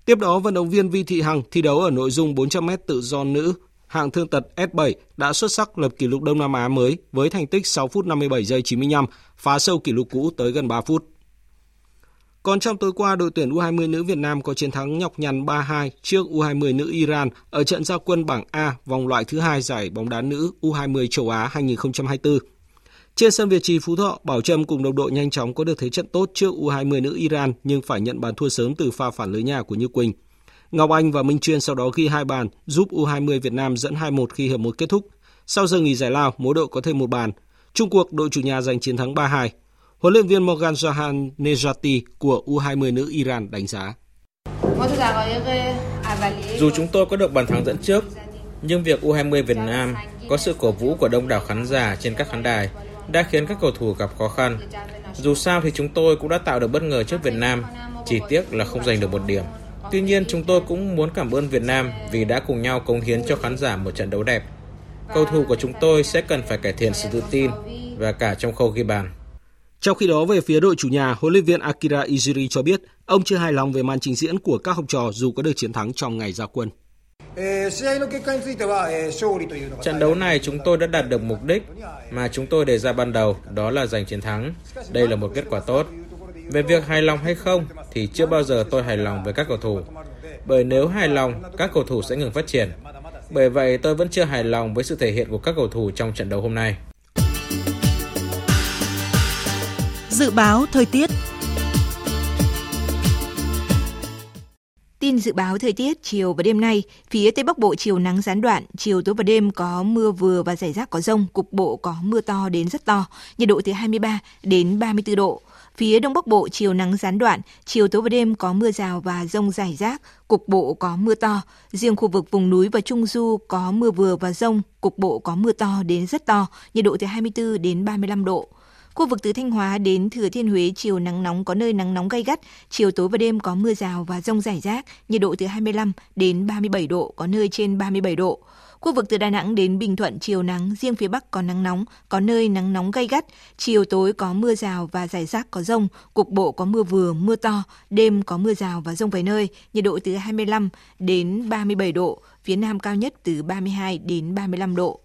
Tiếp đó, vận động viên Vi Thị Hằng thi đấu ở nội dung 400m tự do nữ hạng thương tật S7 đã xuất sắc lập kỷ lục Đông Nam Á mới với thành tích 6 phút 57 giây 95, phá sâu kỷ lục cũ tới gần 3 phút. Còn trong tối qua, đội tuyển U20 nữ Việt Nam có chiến thắng nhọc nhằn 3-2 trước U20 nữ Iran ở trận gia quân bảng A vòng loại thứ hai giải bóng đá nữ U20 châu Á 2024. Trên sân Việt Trì Phú Thọ, Bảo Trâm cùng đồng đội nhanh chóng có được thế trận tốt trước U20 nữ Iran nhưng phải nhận bàn thua sớm từ pha phản lưới nhà của Như Quỳnh. Ngọc Anh và Minh Chuyên sau đó ghi hai bàn, giúp U20 Việt Nam dẫn 2-1 khi hiệp một kết thúc. Sau giờ nghỉ giải lao, mỗi đội có thêm một bàn. Trung cuộc, đội chủ nhà giành chiến thắng 3-2. Huấn luyện viên Morgan Jahan Nejati của U20 nữ Iran đánh giá. Dù chúng tôi có được bàn thắng dẫn trước, nhưng việc U20 Việt Nam có sự cổ vũ của đông đảo khán giả trên các khán đài đã khiến các cầu thủ gặp khó khăn. Dù sao thì chúng tôi cũng đã tạo được bất ngờ trước Việt Nam, chỉ tiếc là không giành được một điểm. Tuy nhiên chúng tôi cũng muốn cảm ơn Việt Nam vì đã cùng nhau cống hiến cho khán giả một trận đấu đẹp. Cầu thủ của chúng tôi sẽ cần phải cải thiện sự tự tin và cả trong khâu ghi bàn. Trong khi đó về phía đội chủ nhà, huấn luyện viên Akira Ijiri cho biết ông chưa hài lòng về màn trình diễn của các học trò dù có được chiến thắng trong ngày ra quân. Trận đấu này chúng tôi đã đạt được mục đích mà chúng tôi đề ra ban đầu, đó là giành chiến thắng. Đây là một kết quả tốt. Về việc hài lòng hay không thì chưa bao giờ tôi hài lòng với các cầu thủ. Bởi nếu hài lòng, các cầu thủ sẽ ngừng phát triển. Bởi vậy tôi vẫn chưa hài lòng với sự thể hiện của các cầu thủ trong trận đấu hôm nay. Dự báo thời tiết Tin dự báo thời tiết chiều và đêm nay, phía Tây Bắc Bộ chiều nắng gián đoạn, chiều tối và đêm có mưa vừa và rải rác có rông, cục bộ có mưa to đến rất to, nhiệt độ từ 23 đến 34 độ. Phía Đông Bắc Bộ chiều nắng gián đoạn, chiều tối và đêm có mưa rào và rông rải rác, cục bộ có mưa to. Riêng khu vực vùng núi và Trung Du có mưa vừa và rông, cục bộ có mưa to đến rất to, nhiệt độ từ 24 đến 35 độ. Khu vực từ Thanh Hóa đến Thừa Thiên Huế chiều nắng nóng có nơi nắng nóng gay gắt, chiều tối và đêm có mưa rào và rông rải rác, nhiệt độ từ 25 đến 37 độ, có nơi trên 37 độ. Khu vực từ Đà Nẵng đến Bình Thuận chiều nắng, riêng phía Bắc có nắng nóng, có nơi nắng nóng gay gắt, chiều tối có mưa rào và rải rác có rông, cục bộ có mưa vừa, mưa to, đêm có mưa rào và rông vài nơi, nhiệt độ từ 25 đến 37 độ, phía Nam cao nhất từ 32 đến 35 độ.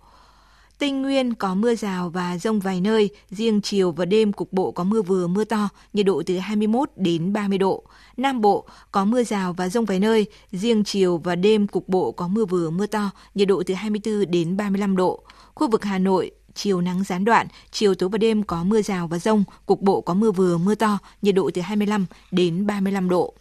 Tây Nguyên có mưa rào và rông vài nơi, riêng chiều và đêm cục bộ có mưa vừa mưa to, nhiệt độ từ 21 đến 30 độ. Nam Bộ có mưa rào và rông vài nơi, riêng chiều và đêm cục bộ có mưa vừa mưa to, nhiệt độ từ 24 đến 35 độ. Khu vực Hà Nội, chiều nắng gián đoạn, chiều tối và đêm có mưa rào và rông, cục bộ có mưa vừa mưa to, nhiệt độ từ 25 đến 35 độ.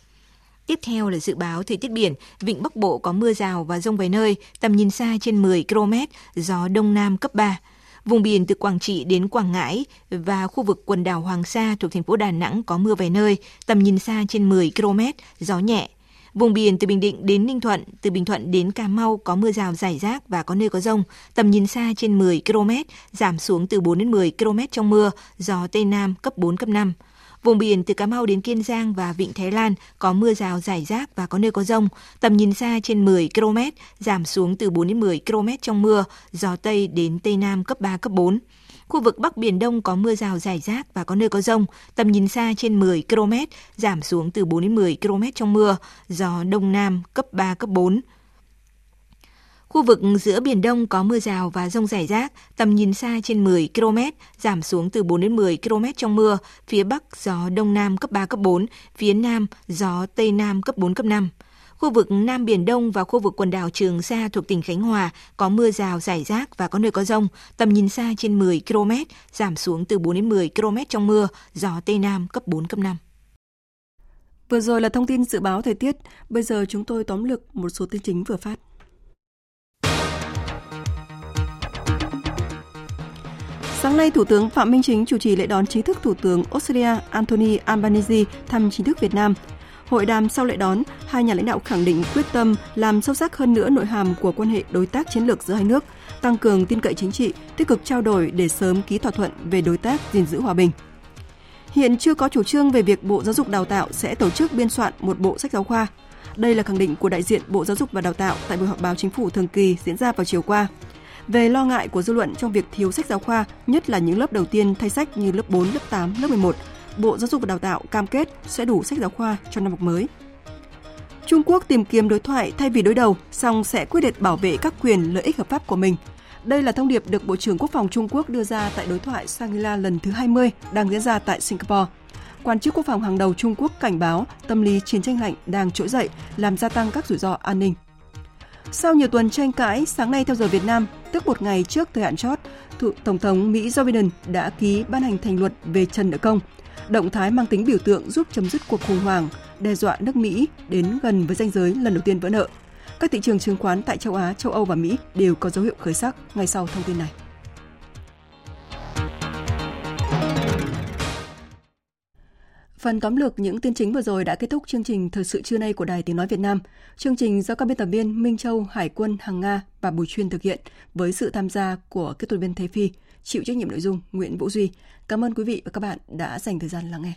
Tiếp theo là dự báo thời tiết biển, vịnh Bắc Bộ có mưa rào và rông vài nơi, tầm nhìn xa trên 10 km, gió đông nam cấp 3. Vùng biển từ Quảng Trị đến Quảng Ngãi và khu vực quần đảo Hoàng Sa thuộc thành phố Đà Nẵng có mưa vài nơi, tầm nhìn xa trên 10 km, gió nhẹ. Vùng biển từ Bình Định đến Ninh Thuận, từ Bình Thuận đến Cà Mau có mưa rào rải rác và có nơi có rông, tầm nhìn xa trên 10 km, giảm xuống từ 4 đến 10 km trong mưa, gió Tây Nam cấp 4, cấp 5. Vùng biển từ Cà Mau đến Kiên Giang và Vịnh Thái Lan có mưa rào rải rác và có nơi có rông, tầm nhìn xa trên 10 km, giảm xuống từ 4 đến 10 km trong mưa, gió Tây đến Tây Nam cấp 3, cấp 4. Khu vực Bắc Biển Đông có mưa rào rải rác và có nơi có rông, tầm nhìn xa trên 10 km, giảm xuống từ 4 đến 10 km trong mưa, gió Đông Nam cấp 3, cấp 4. Khu vực giữa Biển Đông có mưa rào và rông rải rác, tầm nhìn xa trên 10 km, giảm xuống từ 4 đến 10 km trong mưa, phía Bắc gió Đông Nam cấp 3, cấp 4, phía Nam gió Tây Nam cấp 4, cấp 5. Khu vực Nam Biển Đông và khu vực quần đảo Trường Sa thuộc tỉnh Khánh Hòa có mưa rào rải rác và có nơi có rông, tầm nhìn xa trên 10 km, giảm xuống từ 4 đến 10 km trong mưa, gió Tây Nam cấp 4, cấp 5. Vừa rồi là thông tin dự báo thời tiết, bây giờ chúng tôi tóm lược một số tin chính vừa phát. Sáng nay, Thủ tướng Phạm Minh Chính chủ trì lễ đón chính thức Thủ tướng Australia Anthony Albanese thăm chính thức Việt Nam. Hội đàm sau lễ đón, hai nhà lãnh đạo khẳng định quyết tâm làm sâu sắc hơn nữa nội hàm của quan hệ đối tác chiến lược giữa hai nước, tăng cường tin cậy chính trị, tích cực trao đổi để sớm ký thỏa thuận về đối tác gìn giữ hòa bình. Hiện chưa có chủ trương về việc Bộ Giáo dục Đào tạo sẽ tổ chức biên soạn một bộ sách giáo khoa. Đây là khẳng định của đại diện Bộ Giáo dục và Đào tạo tại buổi họp báo chính phủ thường kỳ diễn ra vào chiều qua về lo ngại của dư luận trong việc thiếu sách giáo khoa, nhất là những lớp đầu tiên thay sách như lớp 4, lớp 8, lớp 11. Bộ Giáo dục và Đào tạo cam kết sẽ đủ sách giáo khoa cho năm học mới. Trung Quốc tìm kiếm đối thoại thay vì đối đầu, song sẽ quyết liệt bảo vệ các quyền lợi ích hợp pháp của mình. Đây là thông điệp được Bộ trưởng Quốc phòng Trung Quốc đưa ra tại đối thoại Shangri-La lần thứ 20 đang diễn ra tại Singapore. Quan chức quốc phòng hàng đầu Trung Quốc cảnh báo tâm lý chiến tranh lạnh đang trỗi dậy, làm gia tăng các rủi ro an ninh. Sau nhiều tuần tranh cãi, sáng nay theo giờ Việt Nam, tức một ngày trước thời hạn chót, Tổng thống Mỹ Joe Biden đã ký ban hành thành luật về trần nợ công. Động thái mang tính biểu tượng giúp chấm dứt cuộc khủng hoảng, đe dọa nước Mỹ đến gần với ranh giới lần đầu tiên vỡ nợ. Các thị trường chứng khoán tại châu Á, châu Âu và Mỹ đều có dấu hiệu khởi sắc ngay sau thông tin này. Phần tóm lược những tin chính vừa rồi đã kết thúc chương trình Thời sự trưa nay của Đài Tiếng Nói Việt Nam. Chương trình do các biên tập viên Minh Châu, Hải quân, Hằng Nga và Bùi Chuyên thực hiện với sự tham gia của kết thuật viên Thế Phi, chịu trách nhiệm nội dung Nguyễn Vũ Duy. Cảm ơn quý vị và các bạn đã dành thời gian lắng nghe.